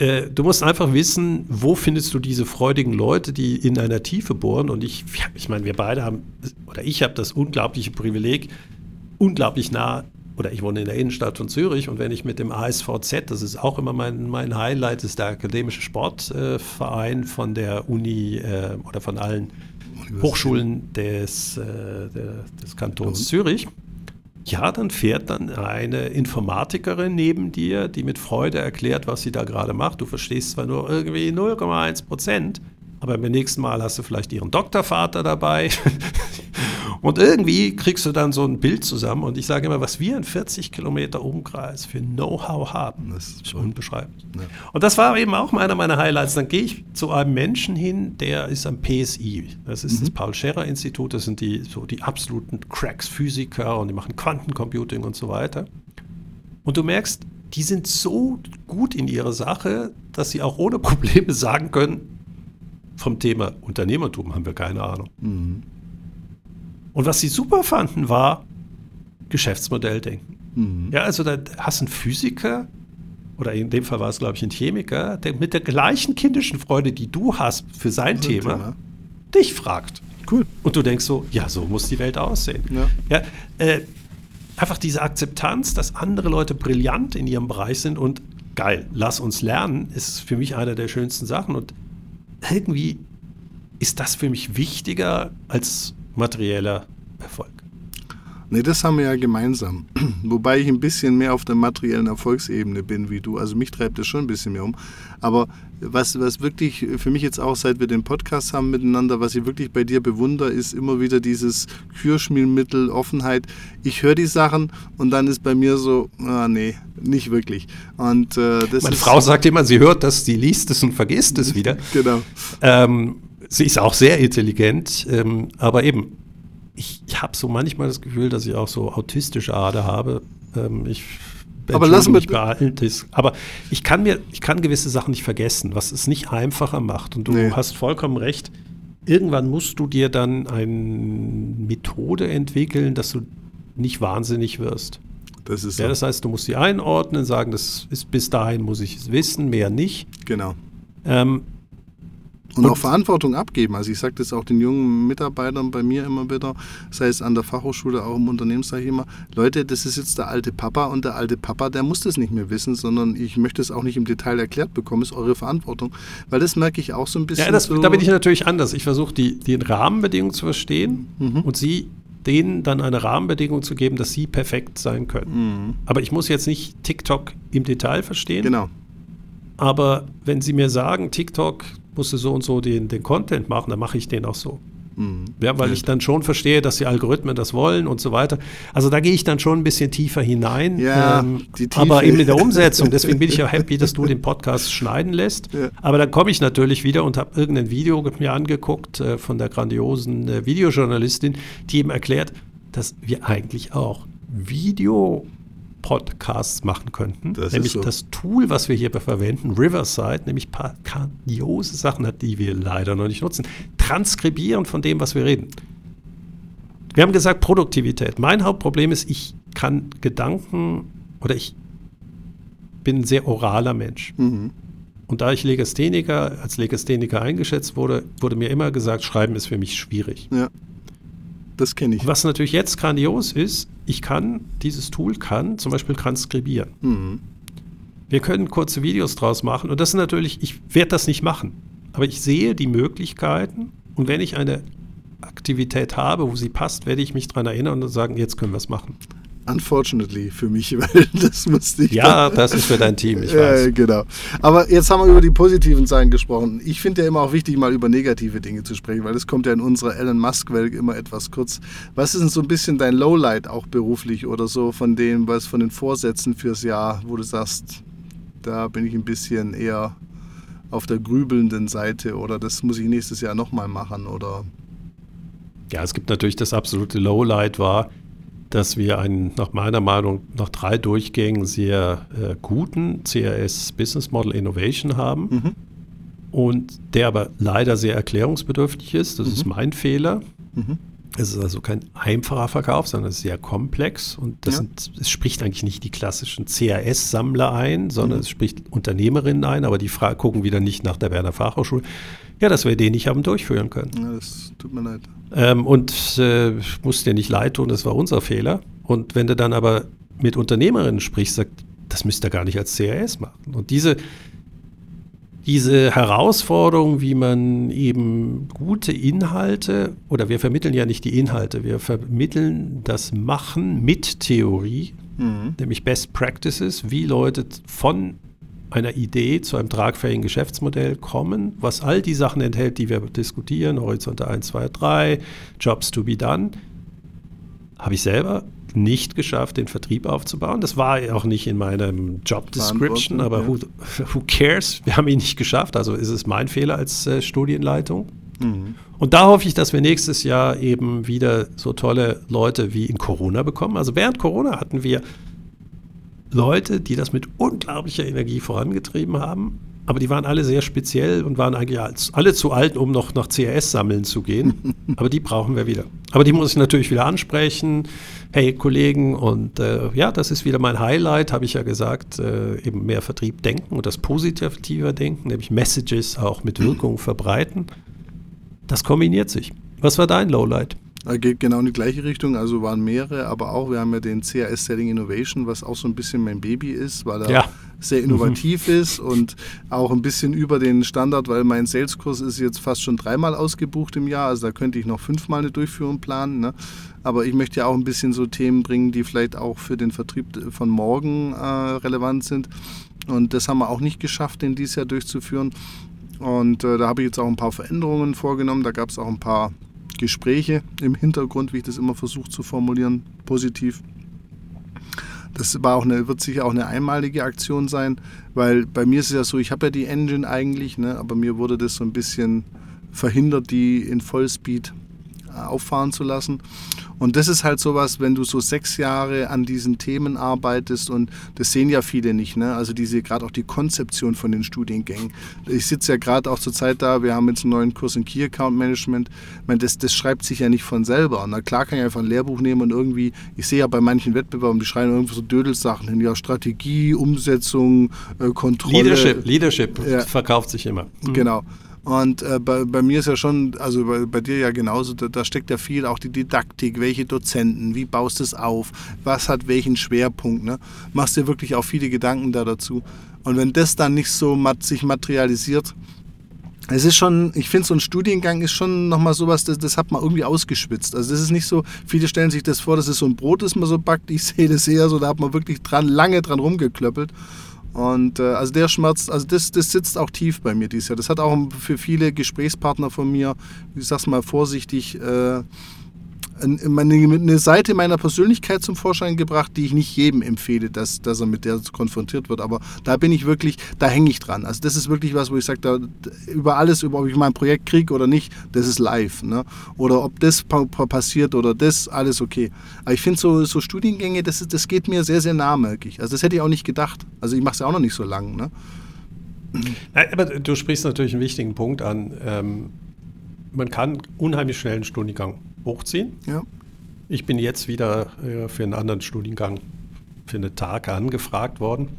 äh, du musst einfach wissen, wo findest du diese freudigen Leute, die in einer Tiefe bohren. Und ich, ich meine, wir beide haben, oder ich habe das unglaubliche Privileg, unglaublich nah, oder ich wohne in der Innenstadt von Zürich und wenn ich mit dem ASVZ, das ist auch immer mein, mein Highlight, ist der akademische Sportverein äh, von der Uni äh, oder von allen Hochschulen des, äh, der, des Kantons Zürich. Ja, dann fährt dann eine Informatikerin neben dir, die mit Freude erklärt, was sie da gerade macht. Du verstehst zwar nur irgendwie 0,1 Prozent, aber beim nächsten Mal hast du vielleicht ihren Doktorvater dabei. und irgendwie kriegst du dann so ein Bild zusammen. Und ich sage immer, was wir in 40 Kilometer Umkreis für Know-how haben, das ist unbeschreiblich. Ja. Und das war eben auch einer meiner Highlights. Dann gehe ich zu einem Menschen hin, der ist am PSI. Das ist mhm. das Paul-Scherrer-Institut. Das sind die, so die absoluten Cracks, Physiker und die machen Quantencomputing und so weiter. Und du merkst, die sind so gut in ihrer Sache, dass sie auch ohne Probleme sagen können, vom Thema Unternehmertum haben wir keine Ahnung. Mhm. Und was sie super fanden, war Geschäftsmodelldenken. Mhm. Ja, also da hast du einen Physiker, oder in dem Fall war es, glaube ich, ein Chemiker, der mit der gleichen kindischen Freude, die du hast für sein Thema, Thema, dich fragt. Cool. Und du denkst so, ja, so muss die Welt aussehen. Ja. ja äh, einfach diese Akzeptanz, dass andere Leute brillant in ihrem Bereich sind und geil, lass uns lernen, ist für mich eine der schönsten Sachen. Und irgendwie ist das für mich wichtiger als materieller Erfolg. Nee, das haben wir ja gemeinsam. Wobei ich ein bisschen mehr auf der materiellen Erfolgsebene bin wie du. Also mich treibt das schon ein bisschen mehr um. Aber was, was wirklich für mich jetzt auch, seit wir den Podcast haben miteinander, was ich wirklich bei dir bewundere, ist immer wieder dieses Kürschmielmittel, Offenheit. Ich höre die Sachen und dann ist bei mir so, ah, nee, nicht wirklich. Und, äh, Meine Frau sagt immer, sie hört das, sie liest es und vergisst es wieder. genau. Ähm, sie ist auch sehr intelligent, ähm, aber eben, ich, ich habe so manchmal das Gefühl, dass ich auch so autistische Ader habe. Ähm, ich aber lassen wir ist. Aber ich kann mir, ich kann gewisse Sachen nicht vergessen, was es nicht einfacher macht. Und du nee. hast vollkommen recht. Irgendwann musst du dir dann eine Methode entwickeln, dass du nicht wahnsinnig wirst. Das ist so. ja, das heißt, du musst sie einordnen, sagen, das ist bis dahin muss ich es wissen, mehr nicht. Genau. Ähm, und, und, auch Verantwortung abgeben. Also ich sage das auch den jungen Mitarbeitern bei mir immer wieder, sei es an der Fachhochschule, auch im Unternehmen sage ich immer, Leute, das ist jetzt der alte Papa und der alte Papa, der muss das nicht mehr wissen, sondern ich möchte es auch nicht im Detail erklärt bekommen, ist eure Verantwortung. Weil das merke ich auch so ein bisschen. Ja, das, so da bin ich natürlich anders. Ich versuche die, die Rahmenbedingungen zu verstehen mhm. und sie denen dann eine Rahmenbedingung zu geben, dass sie perfekt sein können. Mhm. Aber ich muss jetzt nicht TikTok im Detail verstehen. Genau. Aber wenn Sie mir sagen, TikTok musst du so und so den, den Content machen, dann mache ich den auch so. Mhm. Ja, weil ich dann schon verstehe, dass die Algorithmen das wollen und so weiter. Also da gehe ich dann schon ein bisschen tiefer hinein. Ja, ähm, aber eben in der Umsetzung, deswegen bin ich ja happy, dass du den Podcast schneiden lässt. Ja. Aber dann komme ich natürlich wieder und habe irgendein Video mir angeguckt äh, von der grandiosen äh, Videojournalistin, die eben erklärt, dass wir eigentlich auch Video Podcasts machen könnten. Das nämlich so. das Tool, was wir hier verwenden, Riverside, nämlich ein paar grandiose Sachen hat, die wir leider noch nicht nutzen. Transkribieren von dem, was wir reden. Wir haben gesagt Produktivität. Mein Hauptproblem ist, ich kann Gedanken oder ich bin ein sehr oraler Mensch. Mhm. Und da ich Legastheniker, als Legastheniker eingeschätzt wurde, wurde mir immer gesagt, Schreiben ist für mich schwierig. Ja. Das kenne ich. Was natürlich jetzt grandios ist, ich kann, dieses Tool kann zum Beispiel transkribieren. Mhm. Wir können kurze Videos draus machen und das ist natürlich, ich werde das nicht machen, aber ich sehe die Möglichkeiten und wenn ich eine Aktivität habe, wo sie passt, werde ich mich daran erinnern und sagen, jetzt können wir es machen. Unfortunately für mich, weil das musste ich. Ja, das ist für dein Team, ich weiß. Äh, genau. Aber jetzt haben wir über die positiven Seiten gesprochen. Ich finde ja immer auch wichtig, mal über negative Dinge zu sprechen, weil das kommt ja in unserer Elon Musk-Welt immer etwas kurz. Was ist denn so ein bisschen dein Lowlight auch beruflich oder so von dem, was von den Vorsätzen fürs Jahr, wo du sagst, da bin ich ein bisschen eher auf der grübelnden Seite oder das muss ich nächstes Jahr nochmal machen oder ja, es gibt natürlich das absolute Lowlight war, dass wir einen, nach meiner Meinung, nach drei Durchgängen sehr äh, guten CRS Business Model Innovation haben mhm. und der aber leider sehr erklärungsbedürftig ist. Das mhm. ist mein Fehler. Mhm. Es ist also kein einfacher Verkauf, sondern es ist sehr komplex und das ja. sind, es spricht eigentlich nicht die klassischen CAS-Sammler ein, sondern mhm. es spricht Unternehmerinnen ein, aber die Fra gucken wieder nicht nach der Werner Fachhochschule. Ja, dass wir den nicht haben durchführen können. Ja, das tut mir leid. Ähm, und äh, muss dir nicht leid tun, das war unser Fehler. Und wenn du dann aber mit Unternehmerinnen sprichst, sagt, das müsst ihr gar nicht als CAS machen. Und diese, diese Herausforderung, wie man eben gute Inhalte, oder wir vermitteln ja nicht die Inhalte, wir vermitteln das Machen mit Theorie, mhm. nämlich Best Practices, wie Leute von einer Idee zu einem tragfähigen Geschäftsmodell kommen, was all die Sachen enthält, die wir diskutieren, Horizonte 1, 2, 3, Jobs to be done, habe ich selber nicht geschafft, den Vertrieb aufzubauen. Das war auch nicht in meinem Job Description, aber who, who, cares? Wir haben ihn nicht geschafft, also ist es mein Fehler als äh, Studienleitung. Mhm. Und da hoffe ich, dass wir nächstes Jahr eben wieder so tolle Leute wie in Corona bekommen. Also während Corona hatten wir Leute, die das mit unglaublicher Energie vorangetrieben haben, aber die waren alle sehr speziell und waren eigentlich alle zu alt, um noch nach CRS sammeln zu gehen. Aber die brauchen wir wieder. Aber die muss ich natürlich wieder ansprechen. Hey Kollegen, und äh, ja, das ist wieder mein Highlight, habe ich ja gesagt, äh, eben mehr Vertrieb denken und das positive Denken, nämlich Messages auch mit Wirkung verbreiten. Das kombiniert sich. Was war dein Lowlight? Geht genau in die gleiche Richtung, also waren mehrere, aber auch, wir haben ja den CAS Selling Innovation, was auch so ein bisschen mein Baby ist, weil er ja. sehr innovativ mhm. ist und auch ein bisschen über den Standard, weil mein Saleskurs ist jetzt fast schon dreimal ausgebucht im Jahr, also da könnte ich noch fünfmal eine Durchführung planen. Ne? Aber ich möchte ja auch ein bisschen so Themen bringen, die vielleicht auch für den Vertrieb von morgen äh, relevant sind. Und das haben wir auch nicht geschafft, den dieses Jahr durchzuführen. Und äh, da habe ich jetzt auch ein paar Veränderungen vorgenommen. Da gab es auch ein paar Gespräche im Hintergrund, wie ich das immer versuche zu formulieren, positiv. Das war auch eine, wird sicher auch eine einmalige Aktion sein, weil bei mir ist es ja so, ich habe ja die Engine eigentlich, ne, aber mir wurde das so ein bisschen verhindert, die in Vollspeed auffahren zu lassen. Und das ist halt sowas, wenn du so sechs Jahre an diesen Themen arbeitest und das sehen ja viele nicht, ne? Also diese gerade auch die Konzeption von den Studiengängen. Ich sitze ja gerade auch zur Zeit da, wir haben jetzt einen neuen Kurs in Key Account Management. Ich meine, das, das schreibt sich ja nicht von selber. Na klar kann ich einfach ein Lehrbuch nehmen und irgendwie, ich sehe ja bei manchen Wettbewerben, die schreiben irgendwo so Dödelsachen hin, ja, Strategie, Umsetzung, äh, Kontrolle. Leadership, Leadership ja. verkauft sich immer. Mhm. Genau. Und äh, bei, bei, mir ist ja schon, also bei, bei dir ja genauso, da, da, steckt ja viel auch die Didaktik, welche Dozenten, wie baust du es auf, was hat welchen Schwerpunkt, ne? Machst dir wirklich auch viele Gedanken da dazu. Und wenn das dann nicht so mat sich materialisiert, es ist schon, ich finde, so ein Studiengang ist schon nochmal sowas, das, das hat man irgendwie ausgeschwitzt. Also das ist nicht so, viele stellen sich das vor, das ist so ein Brot, das man so backt. Ich sehe das eher so, da hat man wirklich dran, lange dran rumgeklöppelt. Und äh, also der Schmerz, also das, das sitzt auch tief bei mir dieses Jahr. Das hat auch für viele Gesprächspartner von mir, ich sag's mal vorsichtig, äh, eine Seite meiner Persönlichkeit zum Vorschein gebracht, die ich nicht jedem empfehle, dass, dass er mit der konfrontiert wird. Aber da bin ich wirklich, da hänge ich dran. Also das ist wirklich was, wo ich sage, über alles, über ob ich mein Projekt kriege oder nicht, das ist live. Ne? Oder ob das passiert oder das, alles okay. Aber ich finde so, so Studiengänge, das, das geht mir sehr, sehr nah, merke ich. Also das hätte ich auch nicht gedacht. Also ich mache es ja auch noch nicht so lang. Ne? Aber du sprichst natürlich einen wichtigen Punkt an. Ähm, man kann unheimlich schnell einen Studiengang hochziehen. Ja. Ich bin jetzt wieder äh, für einen anderen Studiengang für eine Tag angefragt worden.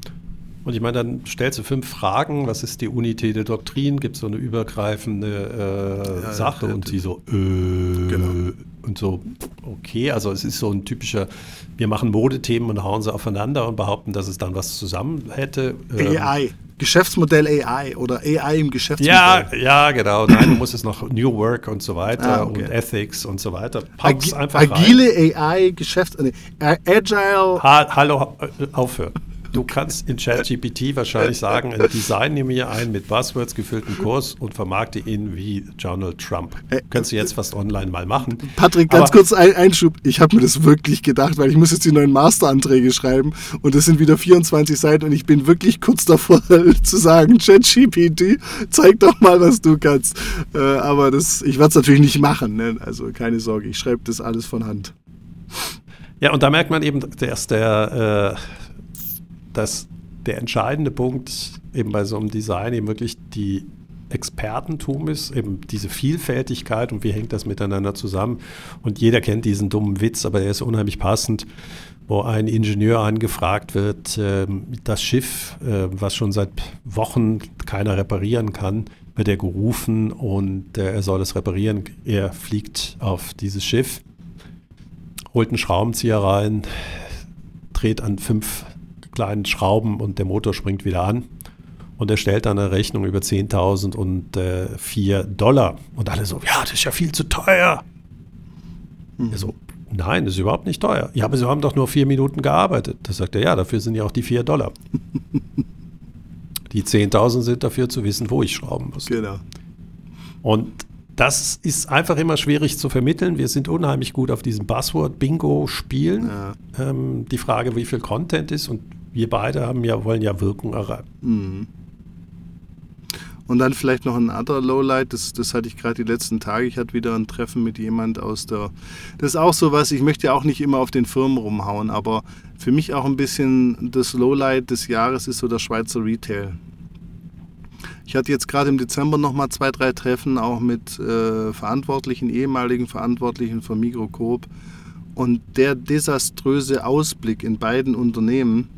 Und ich meine, dann stellst du fünf Fragen. Was ist die Unität der Doktrin? Gibt es so eine übergreifende äh, ja, Sache? Ja, und sie so, äh, genau. und so, okay. Also es ist so ein typischer, wir machen Modethemen und hauen sie aufeinander und behaupten, dass es dann was zusammen hätte. AI. Ähm, Geschäftsmodell AI oder AI im Geschäftsmodell. Ja, ja, genau. Nein, du musst es noch New Work und so weiter ah, okay. und Ethics und so weiter. Agi einfach Agile rein. AI, Geschäfts... Nee, Agile... Ha hallo, äh, aufhören. Du kannst in ChatGPT wahrscheinlich sagen, design mir einen mit Buzzwords gefüllten Kurs und vermarkte ihn wie Donald Trump. Äh, Könntest du jetzt fast online mal machen. Patrick, ganz Aber, kurz ein Einschub. Ich habe mir das wirklich gedacht, weil ich muss jetzt die neuen Masteranträge schreiben und es sind wieder 24 Seiten und ich bin wirklich kurz davor zu sagen, ChatGPT, zeig doch mal, was du kannst. Äh, aber das, ich werde es natürlich nicht machen. Ne? Also keine Sorge, ich schreibe das alles von Hand. Ja, und da merkt man eben, dass der, äh, dass der entscheidende Punkt eben bei so einem Design eben wirklich die Expertentum ist, eben diese Vielfältigkeit und wie hängt das miteinander zusammen. Und jeder kennt diesen dummen Witz, aber der ist unheimlich passend, wo ein Ingenieur angefragt wird, äh, das Schiff, äh, was schon seit Wochen keiner reparieren kann, wird er gerufen und äh, er soll es reparieren. Er fliegt auf dieses Schiff holt einen Schraubenzieher rein, dreht an fünf kleinen Schrauben und der Motor springt wieder an. Und er stellt dann eine Rechnung über 10.000 und äh, 4 Dollar. Und alle so, ja, das ist ja viel zu teuer. Mhm. Er so, nein, das ist überhaupt nicht teuer. Ja, aber Sie haben doch nur vier Minuten gearbeitet. Da sagt er, ja, dafür sind ja auch die 4 Dollar. die 10.000 sind dafür zu wissen, wo ich schrauben muss. Genau. Und das ist einfach immer schwierig zu vermitteln. Wir sind unheimlich gut auf diesem Buzzword-Bingo-Spielen. Ja. Ähm, die Frage, wie viel Content ist und wir beide haben ja, wollen ja Wirkung erreichen. Mhm. Und dann vielleicht noch ein anderer Lowlight, das, das hatte ich gerade die letzten Tage. Ich hatte wieder ein Treffen mit jemand aus der. Das ist auch so was, ich möchte ja auch nicht immer auf den Firmen rumhauen, aber für mich auch ein bisschen das Lowlight des Jahres ist so der Schweizer Retail. Ich hatte jetzt gerade im Dezember nochmal zwei, drei Treffen, auch mit äh, Verantwortlichen, ehemaligen Verantwortlichen von Migrocoop. Und der desaströse Ausblick in beiden Unternehmen,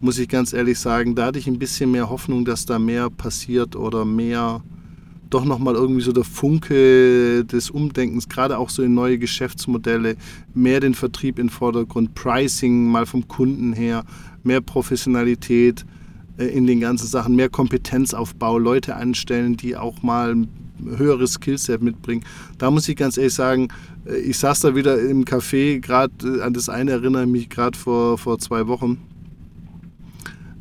muss ich ganz ehrlich sagen, da hatte ich ein bisschen mehr Hoffnung, dass da mehr passiert oder mehr, doch nochmal irgendwie so der Funke des Umdenkens, gerade auch so in neue Geschäftsmodelle, mehr den Vertrieb in Vordergrund, Pricing mal vom Kunden her, mehr Professionalität äh, in den ganzen Sachen, mehr Kompetenzaufbau, Leute anstellen, die auch mal ein höheres Skillset mitbringen. Da muss ich ganz ehrlich sagen, äh, ich saß da wieder im Café, gerade äh, an das eine erinnere ich mich gerade vor, vor zwei Wochen.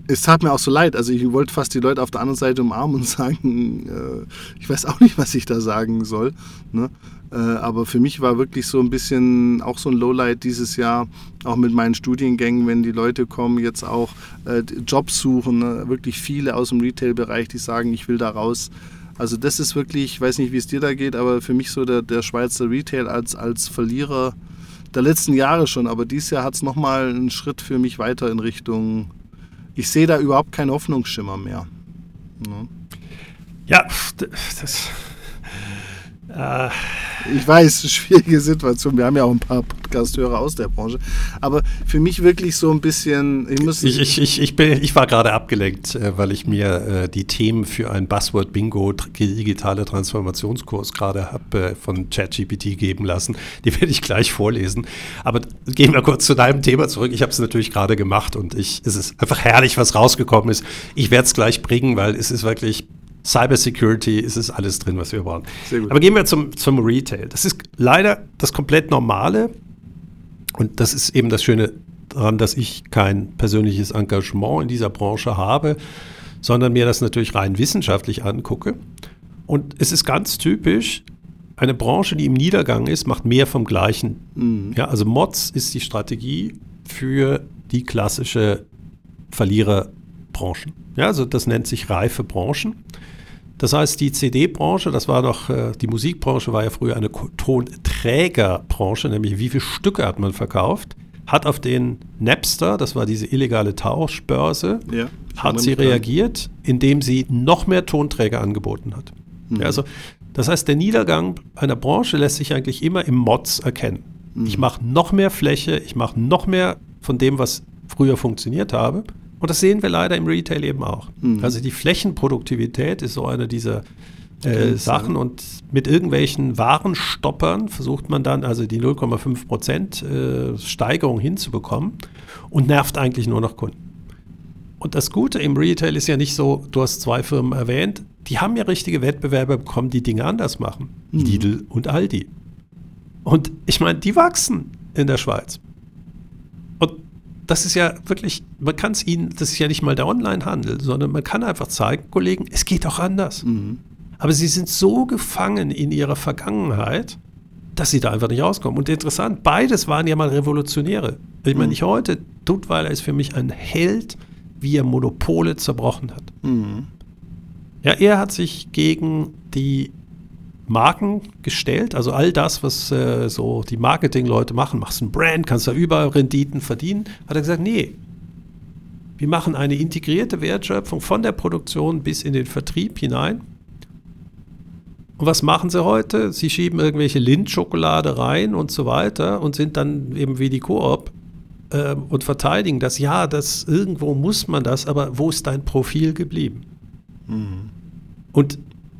Es tat mir auch so leid. Also ich wollte fast die Leute auf der anderen Seite umarmen und sagen, äh, ich weiß auch nicht, was ich da sagen soll. Ne? Äh, aber für mich war wirklich so ein bisschen auch so ein Lowlight dieses Jahr, auch mit meinen Studiengängen, wenn die Leute kommen, jetzt auch äh, Jobs suchen, ne? wirklich viele aus dem Retail-Bereich, die sagen, ich will da raus. Also das ist wirklich, ich weiß nicht, wie es dir da geht, aber für mich so der, der Schweizer Retail als, als Verlierer der letzten Jahre schon. Aber dieses Jahr hat es nochmal einen Schritt für mich weiter in Richtung, ich sehe da überhaupt keinen Hoffnungsschimmer mehr. Ne? Ja, das äh, ich weiß, schwierige Situation. Wir haben ja auch ein paar Podcasthörer aus der Branche. Aber für mich wirklich so ein bisschen. Ich, ich, ich, ich, bin, ich war gerade abgelenkt, äh, weil ich mir äh, die Themen für ein Buzzword-Bingo, digitale Transformationskurs gerade habe von ChatGPT geben lassen. Die werde ich gleich vorlesen. Aber gehen wir kurz zu deinem Thema zurück. Ich habe es natürlich gerade gemacht und ich, es ist einfach herrlich, was rausgekommen ist. Ich werde es gleich bringen, weil es ist wirklich Cybersecurity, es ist alles drin, was wir brauchen. Aber gehen wir zum, zum Retail. Das ist leider das komplett Normale. Und das ist eben das Schöne daran, dass ich kein persönliches Engagement in dieser Branche habe, sondern mir das natürlich rein wissenschaftlich angucke. Und es ist ganz typisch, eine Branche, die im Niedergang ist, macht mehr vom Gleichen. Mhm. Ja, also Mods ist die Strategie für die klassische Verliererbranchen. Ja, also das nennt sich reife Branchen. Das heißt, die CD-Branche, das war doch, äh, die Musikbranche war ja früher eine Tonträgerbranche, nämlich wie viele Stücke hat man verkauft, hat auf den Napster, das war diese illegale Tauschbörse, ja, hat sie reagiert, indem sie noch mehr Tonträger angeboten hat. Mhm. Ja, also, das heißt, der Niedergang einer Branche lässt sich eigentlich immer im Mods erkennen. Mhm. Ich mache noch mehr Fläche, ich mache noch mehr von dem, was früher funktioniert habe und das sehen wir leider im Retail eben auch. Mhm. Also die Flächenproduktivität ist so eine dieser äh, Sachen und mit irgendwelchen Warenstoppern versucht man dann also die 0,5 Prozent äh, Steigerung hinzubekommen und nervt eigentlich nur noch Kunden. Und das Gute im Retail ist ja nicht so, du hast zwei Firmen erwähnt, die haben ja richtige Wettbewerber bekommen, die Dinge anders machen. Mhm. Lidl und Aldi. Und ich meine, die wachsen in der Schweiz das ist ja wirklich, man kann es ihnen, das ist ja nicht mal der Online-Handel, sondern man kann einfach zeigen, Kollegen, es geht auch anders. Mhm. Aber sie sind so gefangen in ihrer Vergangenheit, dass sie da einfach nicht rauskommen. Und interessant, beides waren ja mal Revolutionäre. Ich meine, mhm. nicht heute, Duttweiler ist für mich ein Held, wie er Monopole zerbrochen hat. Mhm. Ja, er hat sich gegen die Marken gestellt, also all das, was äh, so die Marketingleute machen, machst ein Brand, kannst da überall Renditen verdienen, hat er gesagt, nee, wir machen eine integrierte Wertschöpfung von der Produktion bis in den Vertrieb hinein und was machen sie heute? Sie schieben irgendwelche Lindschokolade rein und so weiter und sind dann eben wie die Koop äh, und verteidigen das. Ja, das irgendwo muss man das, aber wo ist dein Profil geblieben? Mhm. Und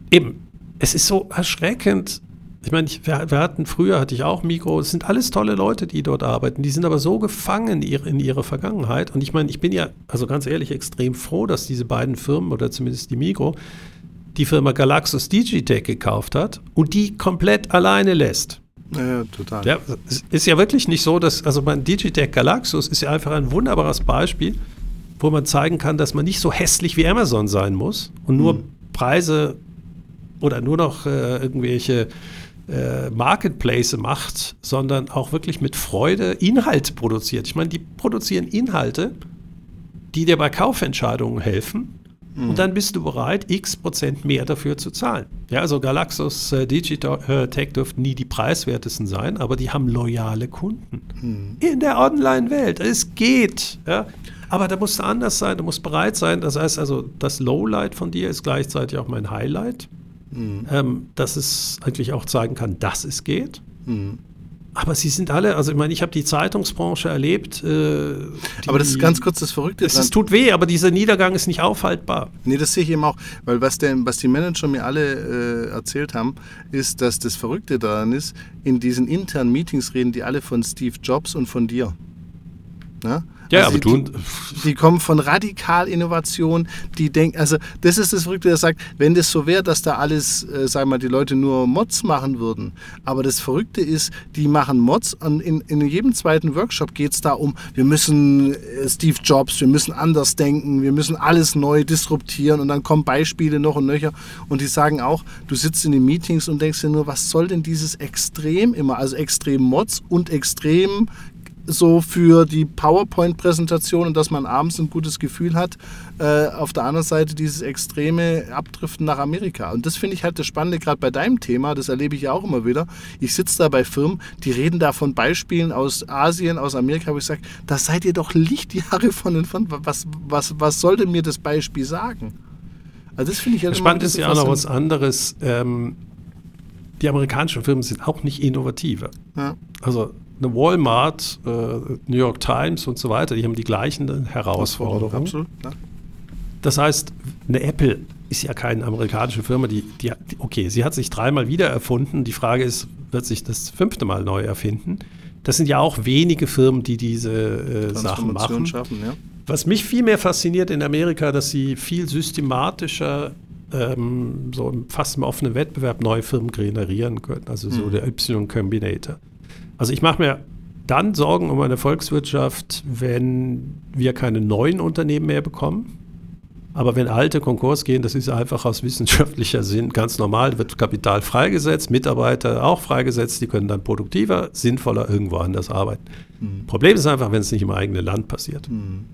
eben, es ist so erschreckend. Ich meine, ich, wir, wir, hatten früher hatte ich auch Mikro. Es sind alles tolle Leute, die dort arbeiten. Die sind aber so gefangen in, ihre, in ihrer Vergangenheit. Und ich meine, ich bin ja, also ganz ehrlich, extrem froh, dass diese beiden Firmen oder zumindest die Mikro die Firma Galaxus Digitech gekauft hat und die komplett alleine lässt. Ja, total. Ja, es ist ja wirklich nicht so, dass, also mein Digitech Galaxus ist ja einfach ein wunderbares Beispiel, wo man zeigen kann, dass man nicht so hässlich wie Amazon sein muss und nur mhm. Preise oder nur noch äh, irgendwelche äh, Marketplace macht, sondern auch wirklich mit Freude Inhalt produziert. Ich meine, die produzieren Inhalte, die dir bei Kaufentscheidungen helfen Mhm. Und dann bist du bereit, x Prozent mehr dafür zu zahlen. Ja, also Galaxus äh, Digital äh, Tech dürften nie die preiswertesten sein, aber die haben loyale Kunden. Mhm. In der Online-Welt. Es geht. Ja. Aber da musst du anders sein, du musst bereit sein. Das heißt also, das Lowlight von dir ist gleichzeitig auch mein Highlight. Mhm. Ähm, dass es eigentlich auch zeigen kann, dass es geht. Mhm. Aber sie sind alle, also ich meine, ich habe die Zeitungsbranche erlebt. Äh, aber das ist ganz kurz das Verrückte. Es, es tut weh, aber dieser Niedergang ist nicht aufhaltbar. Nee, das sehe ich eben auch. Weil was, der, was die Manager mir alle äh, erzählt haben, ist, dass das Verrückte daran ist, in diesen internen Meetings reden die alle von Steve Jobs und von dir. Na? Ja, also aber die, du. Die kommen von Radikalinnovation, die denken, also das ist das Verrückte, der sagt, wenn das so wäre, dass da alles, äh, sagen wir mal, die Leute nur Mods machen würden. Aber das Verrückte ist, die machen Mods und in, in jedem zweiten Workshop geht es da um, wir müssen äh, Steve Jobs, wir müssen anders denken, wir müssen alles neu disruptieren und dann kommen Beispiele noch und nöcher und die sagen auch, du sitzt in den Meetings und denkst dir nur, was soll denn dieses Extrem immer, also extrem Mods und extrem so für die PowerPoint-Präsentation und dass man abends ein gutes Gefühl hat. Äh, auf der anderen Seite dieses extreme Abdriften nach Amerika. Und das finde ich halt das Spannende, gerade bei deinem Thema, das erlebe ich ja auch immer wieder. Ich sitze da bei Firmen, die reden da von Beispielen aus Asien, aus Amerika, wo ich sage, da seid ihr doch Lichtjahre von entfernt. Was, was, was soll denn mir das Beispiel sagen? Also das finde ich ja Spannend ist ja auch noch was anderes. Ähm, die amerikanischen Firmen sind auch nicht innovativer. Ja. Also eine Walmart, äh, New York Times und so weiter, die haben die gleichen Herausforderungen. Absolut, ja. Das heißt, eine Apple ist ja keine amerikanische Firma, die, die, okay, sie hat sich dreimal wieder erfunden. Die Frage ist, wird sich das fünfte Mal neu erfinden? Das sind ja auch wenige Firmen, die diese äh, Sachen machen. Schaffen, ja. Was mich viel mehr fasziniert in Amerika, dass sie viel systematischer ähm, so fast im offenen Wettbewerb neue Firmen generieren können. Also so mhm. der Y-Combinator. Also ich mache mir dann Sorgen um eine Volkswirtschaft, wenn wir keine neuen Unternehmen mehr bekommen. Aber wenn alte Konkurs gehen, das ist einfach aus wissenschaftlicher Sinn ganz normal, wird Kapital freigesetzt, Mitarbeiter auch freigesetzt, die können dann produktiver, sinnvoller irgendwo anders arbeiten. Mhm. Problem ist einfach, wenn es nicht im eigenen Land passiert. Mhm.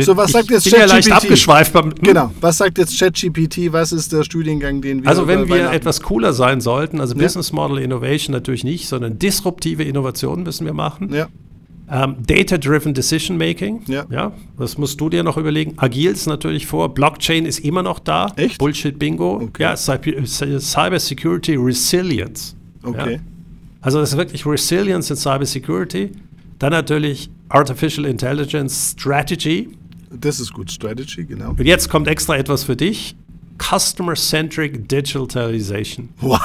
So, was sagt jetzt ChatGPT? Ja leicht abgeschweift. Beim, hm? Genau, was sagt jetzt ChatGPT? Was ist der Studiengang, den wir Also, wenn wir etwas cooler sein sollten, also ja. Business Model Innovation natürlich nicht, sondern disruptive Innovationen müssen wir machen. Ja. Ähm, Data-driven Decision Making. Ja. ja. Das musst du dir noch überlegen. Agils natürlich vor. Blockchain ist immer noch da. Echt? Bullshit Bingo. Okay. Ja, Cyber Security Resilience. Okay. Ja. Also das ist wirklich Resilience in Cyber Security. Dann natürlich Artificial Intelligence Strategy. Das ist gut, Strategy, genau. Und jetzt kommt extra etwas für dich. Customer-Centric Digitalization. Wow.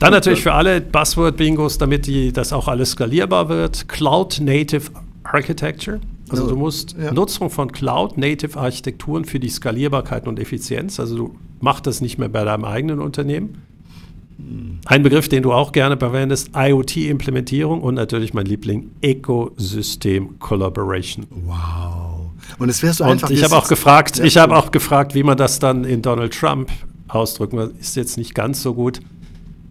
Dann natürlich für alle Buzzword-Bingos, damit die, das auch alles skalierbar wird. Cloud-Native Architecture. Also du musst ja. Nutzung von Cloud-Native-Architekturen für die Skalierbarkeit und Effizienz. Also du machst das nicht mehr bei deinem eigenen Unternehmen. Ein Begriff, den du auch gerne verwendest, IoT-Implementierung und natürlich mein Liebling, Ecosystem Collaboration. Wow. Und es wäre so Und einfach. ich wir habe auch gefragt, ich habe auch gefragt, wie man das dann in Donald Trump ausdrücken will. Ist jetzt nicht ganz so gut.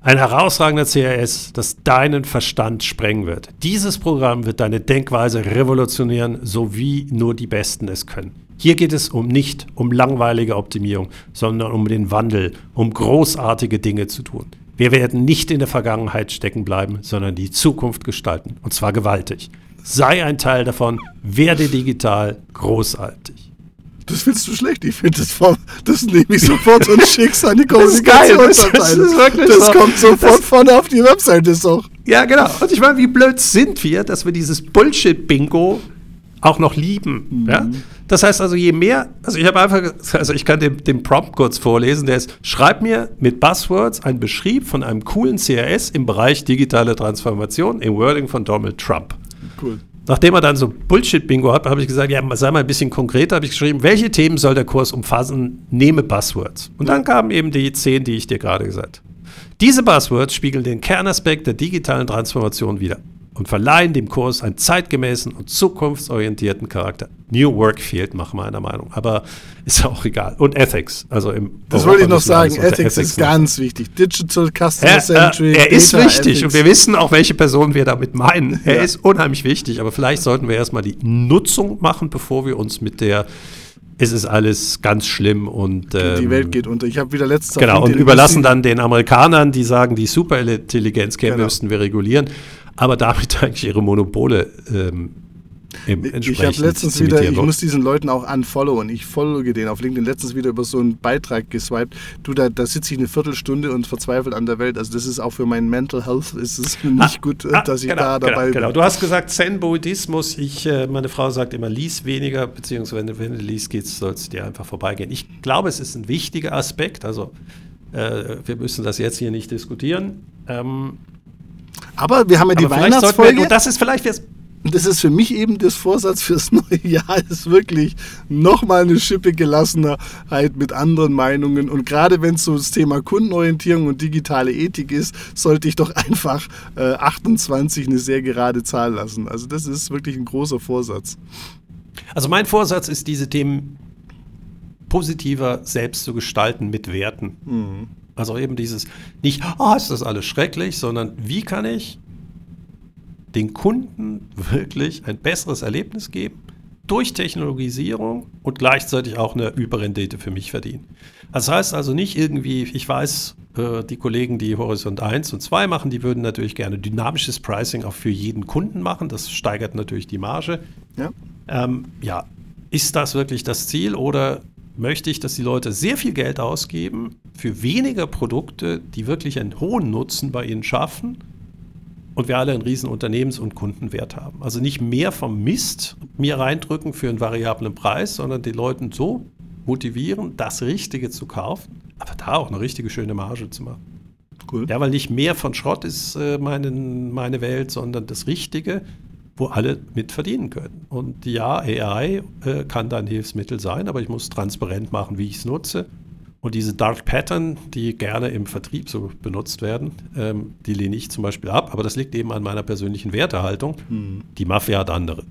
Ein herausragender CRS, das deinen Verstand sprengen wird. Dieses Programm wird deine Denkweise revolutionieren, so wie nur die Besten es können. Hier geht es um nicht um langweilige Optimierung, sondern um den Wandel, um großartige Dinge zu tun. Wir werden nicht in der Vergangenheit stecken bleiben, sondern die Zukunft gestalten. Und zwar gewaltig. Sei ein Teil davon, werde digital großartig. Das findest du schlecht. Ich finde das, vom- das nehme ich sofort und schick's an die Das ist geil, das- Kommunikationsabteilung. ist wirklich Das so. kommt sofort Das- vorne auf die Webseite. Ist auch. Ja, genau. Und ich meine, wie blöd sind wir, dass wir dieses Bullshit-Bingo auch noch lieben. Ja? Das heißt also, je mehr, also ich habe einfach, also ich kann den, den Prompt kurz vorlesen, der ist, schreib mir mit Buzzwords einen Beschrieb von einem coolen CRS im Bereich digitale Transformation im Wording von Donald Trump. Cool. Nachdem er dann so Bullshit-Bingo hat, habe ich gesagt, ja, sei mal ein bisschen konkreter, habe ich geschrieben, welche Themen soll der Kurs umfassen? Nehme Buzzwords. Und dann kamen eben die zehn, die ich dir gerade gesagt habe. Diese Buzzwords spiegeln den Kernaspekt der digitalen Transformation wider und verleihen dem Kurs einen zeitgemäßen und zukunftsorientierten Charakter. New Work fehlt nach meiner Meinung, aber ist auch egal. Und Ethics, also im Das Europa wollte ich noch sagen. unter Ethics ist machen. ganz wichtig. Digital, Customer Er, Centric. er, er ist Data wichtig Ethics. und wir wissen auch, welche Person wir damit meinen. Er Ja. ist unheimlich wichtig, aber vielleicht sollten wir erstmal die Nutzung machen, bevor wir uns mit der es ist alles ganz schlimm und Die ähm, Welt geht unter. Ich habe wieder letztes Genau, und überlassen dann den Amerikanern, die sagen, die Superintelligenz käme, Genau. müssten wir regulieren, aber damit eigentlich ihre Monopole ähm, Ich habe letztens wieder, ich muss diesen Leuten auch unfollowen. Ich folge denen auf LinkedIn letztens wieder über so einen Beitrag geswiped. Du, da, da sitze ich eine Viertelstunde und verzweifelt an der Welt. Also das ist auch für mein Mental Health ist es nicht gut, äh, Ah, dass ich genau, da dabei genau, genau. bin. Du hast gesagt Zen-Buddhismus. Ich, äh, meine Frau sagt immer, lies weniger, beziehungsweise wenn du- du liest, geht's, soll es dir einfach vorbeigehen. Ich glaube, es ist ein wichtiger Aspekt. Also äh, wir müssen das jetzt hier nicht diskutieren. Ähm, Aber wir haben ja die Weihnachtsfolge. wir, und das ist vielleicht jetzt Und das ist für mich eben das Vorsatz fürs neue Jahr, ist wirklich nochmal eine Schippe Gelassenheit mit anderen Meinungen. Und gerade wenn es so das Thema Kundenorientierung und digitale Ethik ist, sollte ich doch einfach äh, 28 eine sehr gerade Zahl lassen. Also das ist wirklich ein großer Vorsatz. Also mein Vorsatz ist, diese Themen positiver selbst zu gestalten mit Werten. Mhm. Also eben dieses, nicht, ah, ist das alles schrecklich, sondern wie kann ich den Kunden wirklich ein besseres Erlebnis geben durch Technologisierung und gleichzeitig auch eine Überrendite für mich verdienen. Das heißt also nicht irgendwie, ich weiß, äh, die Kollegen, die Horizont 1 und 2 machen, die würden natürlich gerne dynamisches Pricing auch für jeden Kunden machen. Das steigert natürlich die Marge. Ja? Ähm, ja, ist das wirklich das Ziel oder möchte ich, dass die Leute sehr viel Geld ausgeben für weniger Produkte, die wirklich einen hohen Nutzen bei ihnen schaffen und wir alle einen riesen Unternehmens- und Kundenwert haben? Also nicht mehr vom Mist mir reindrücken für einen variablen Preis, sondern die Leuten so motivieren, das Richtige zu kaufen, aber da auch eine richtige schöne Marge zu machen. Cool. Ja, weil nicht mehr von Schrott ist äh, meine, meine Welt, sondern das Richtige, wo alle mit verdienen können. Und ja, AI äh, kann da ein Hilfsmittel sein, aber ich muss transparent machen, wie ich es nutze. Und diese Dark Pattern, die gerne im Vertrieb so benutzt werden, ähm, die lehne ich zum Beispiel ab. Aber das liegt eben an meiner persönlichen Wertehaltung. Die Mafia hat andere.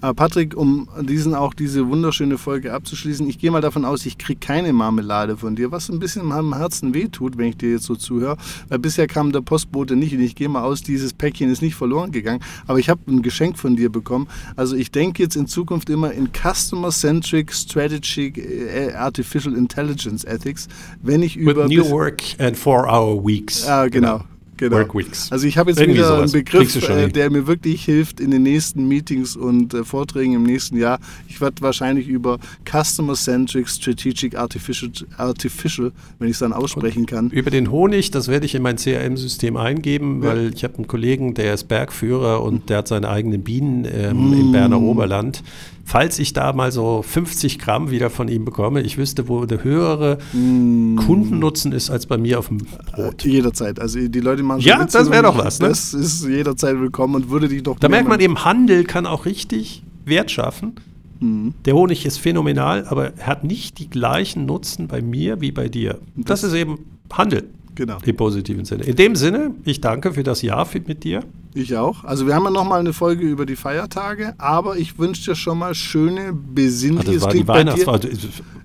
Aber Patrick, um diesen auch diese wunderschöne Folge abzuschließen, ich gehe mal davon aus, ich kriege keine Marmelade von dir, was ein bisschen am Herzen wehtut, wenn ich dir jetzt so zuhöre. Weil bisher kam der Postbote nicht und ich gehe mal aus, dieses Päckchen ist nicht verloren gegangen. Aber ich habe ein Geschenk von dir bekommen. Also ich denke jetzt in Zukunft immer in Customer-Centric Strategic äh, Artificial Intelligence Ethics, wenn ich With über... New bis- Work and Four-Hour Weeks. Ah, genau. Genau. Work Weeks. Also ich habe jetzt Irgendwie wieder sowas. einen Begriff, äh, der mir wirklich hilft in den nächsten Meetings und äh, Vorträgen im nächsten Jahr. Ich werde wahrscheinlich über Customer-Centric Strategic Artificial, Artificial wenn ich es dann aussprechen kann. Über den Honig, das werde ich in mein CRM-System eingeben, Ja. weil ich habe einen Kollegen, der ist Bergführer und der hat seine eigenen Bienen ähm, im Berner Oberland. Falls ich da mal so 50 Gramm wieder von ihm bekomme, ich wüsste, wo der höhere Kundennutzen ist als bei mir auf dem Brot. Jederzeit. Also die Leute machen schon Ja, Witze das wär über doch was, ne? Das ist jederzeit willkommen und würde dich doch Da merkt man eben, Handel kann auch richtig Wert schaffen. Mhm. Der Honig ist phänomenal, aber er hat nicht die gleichen Nutzen bei mir wie bei dir. Das, ist eben Handel. Genau. Im positiven Sinne. In dem Sinne, ich danke für das Jahr mit dir. Ich auch. Also wir haben ja nochmal eine Folge über die Feiertage, aber ich wünsche dir schon mal schöne, besinnliche, Ach, das war die Weihnachtsfeier.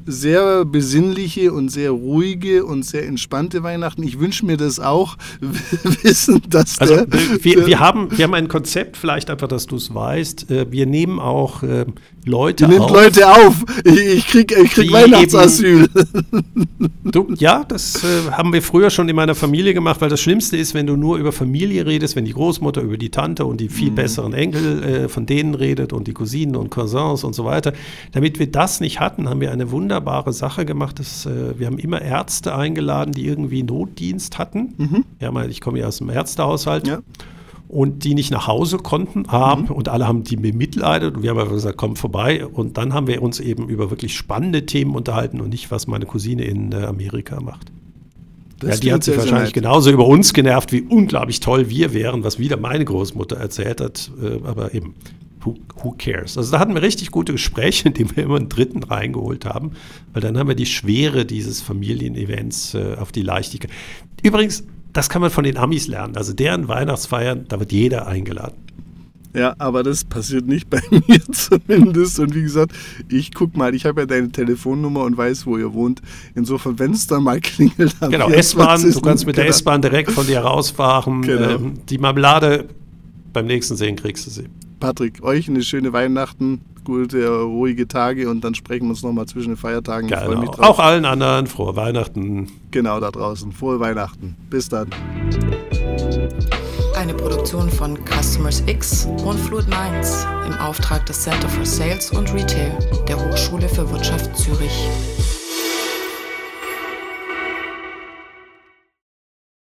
sehr besinnliche und sehr ruhige und sehr entspannte Weihnachten. Ich wünsche mir das auch, wissen, dass also, der, wir, der, wir, haben, wir haben ein Konzept, vielleicht einfach, dass du es weißt. Äh, wir nehmen auch äh, Leute auf. Nimmt Leute auf. Ich, ich krieg, ich krieg Weihnachtsasyl. du, ja, das äh, haben wir früher schon in meiner Familie gemacht, weil das Schlimmste ist, wenn du nur über Familie redest, wenn die Großmutter über die Tante und die viel mhm. besseren Enkel äh, von denen redet und die Cousinen und Cousins und so weiter. Damit wir das nicht hatten, haben wir eine wunderbare Sache gemacht. Dass, äh, wir haben immer Ärzte eingeladen, die irgendwie Notdienst hatten. Mhm. Ja, ich komme ja aus dem Ärztehaushalt. Ja und die nicht nach Hause konnten haben mhm. und alle haben die bemitleidet und wir haben einfach gesagt, komm vorbei und dann haben wir uns eben über wirklich spannende Themen unterhalten und nicht, was meine Cousine in äh, Amerika macht. Das ja, die hat sich wahrscheinlich genauso über uns genervt, wie unglaublich toll wir wären, was wieder meine Großmutter erzählt hat, äh, aber eben, who, who cares? Also da hatten wir richtig gute Gespräche, indem wir immer einen Dritten reingeholt haben, weil dann haben wir die Schwere dieses Familienevents äh, auf die Leichtigkeit. Übrigens, das kann man von den Amis lernen. Also deren Weihnachtsfeiern, da wird jeder eingeladen. Ja, aber das passiert nicht bei mir zumindest. Und wie gesagt, ich guck mal, ich habe ja deine Telefonnummer und weiß, wo ihr wohnt. Insofern, wenn es dann mal klingelt, dann Genau, S-Bahn, du kannst mit der genau. S-Bahn direkt von dir rausfahren. Genau. Ähm, die Marmelade, beim nächsten Sehen kriegst du sie. Patrick, euch eine schöne Weihnachten gute, ruhige Tage und dann sprechen wir uns nochmal zwischen den Feiertagen. Genau. Auch allen anderen frohe Weihnachten. Genau, da draußen. Frohe Weihnachten. Bis dann. Eine Produktion von Customers X und Fluid Minds im Auftrag des Center for Sales und Retail der Hochschule für Wirtschaft Zürich.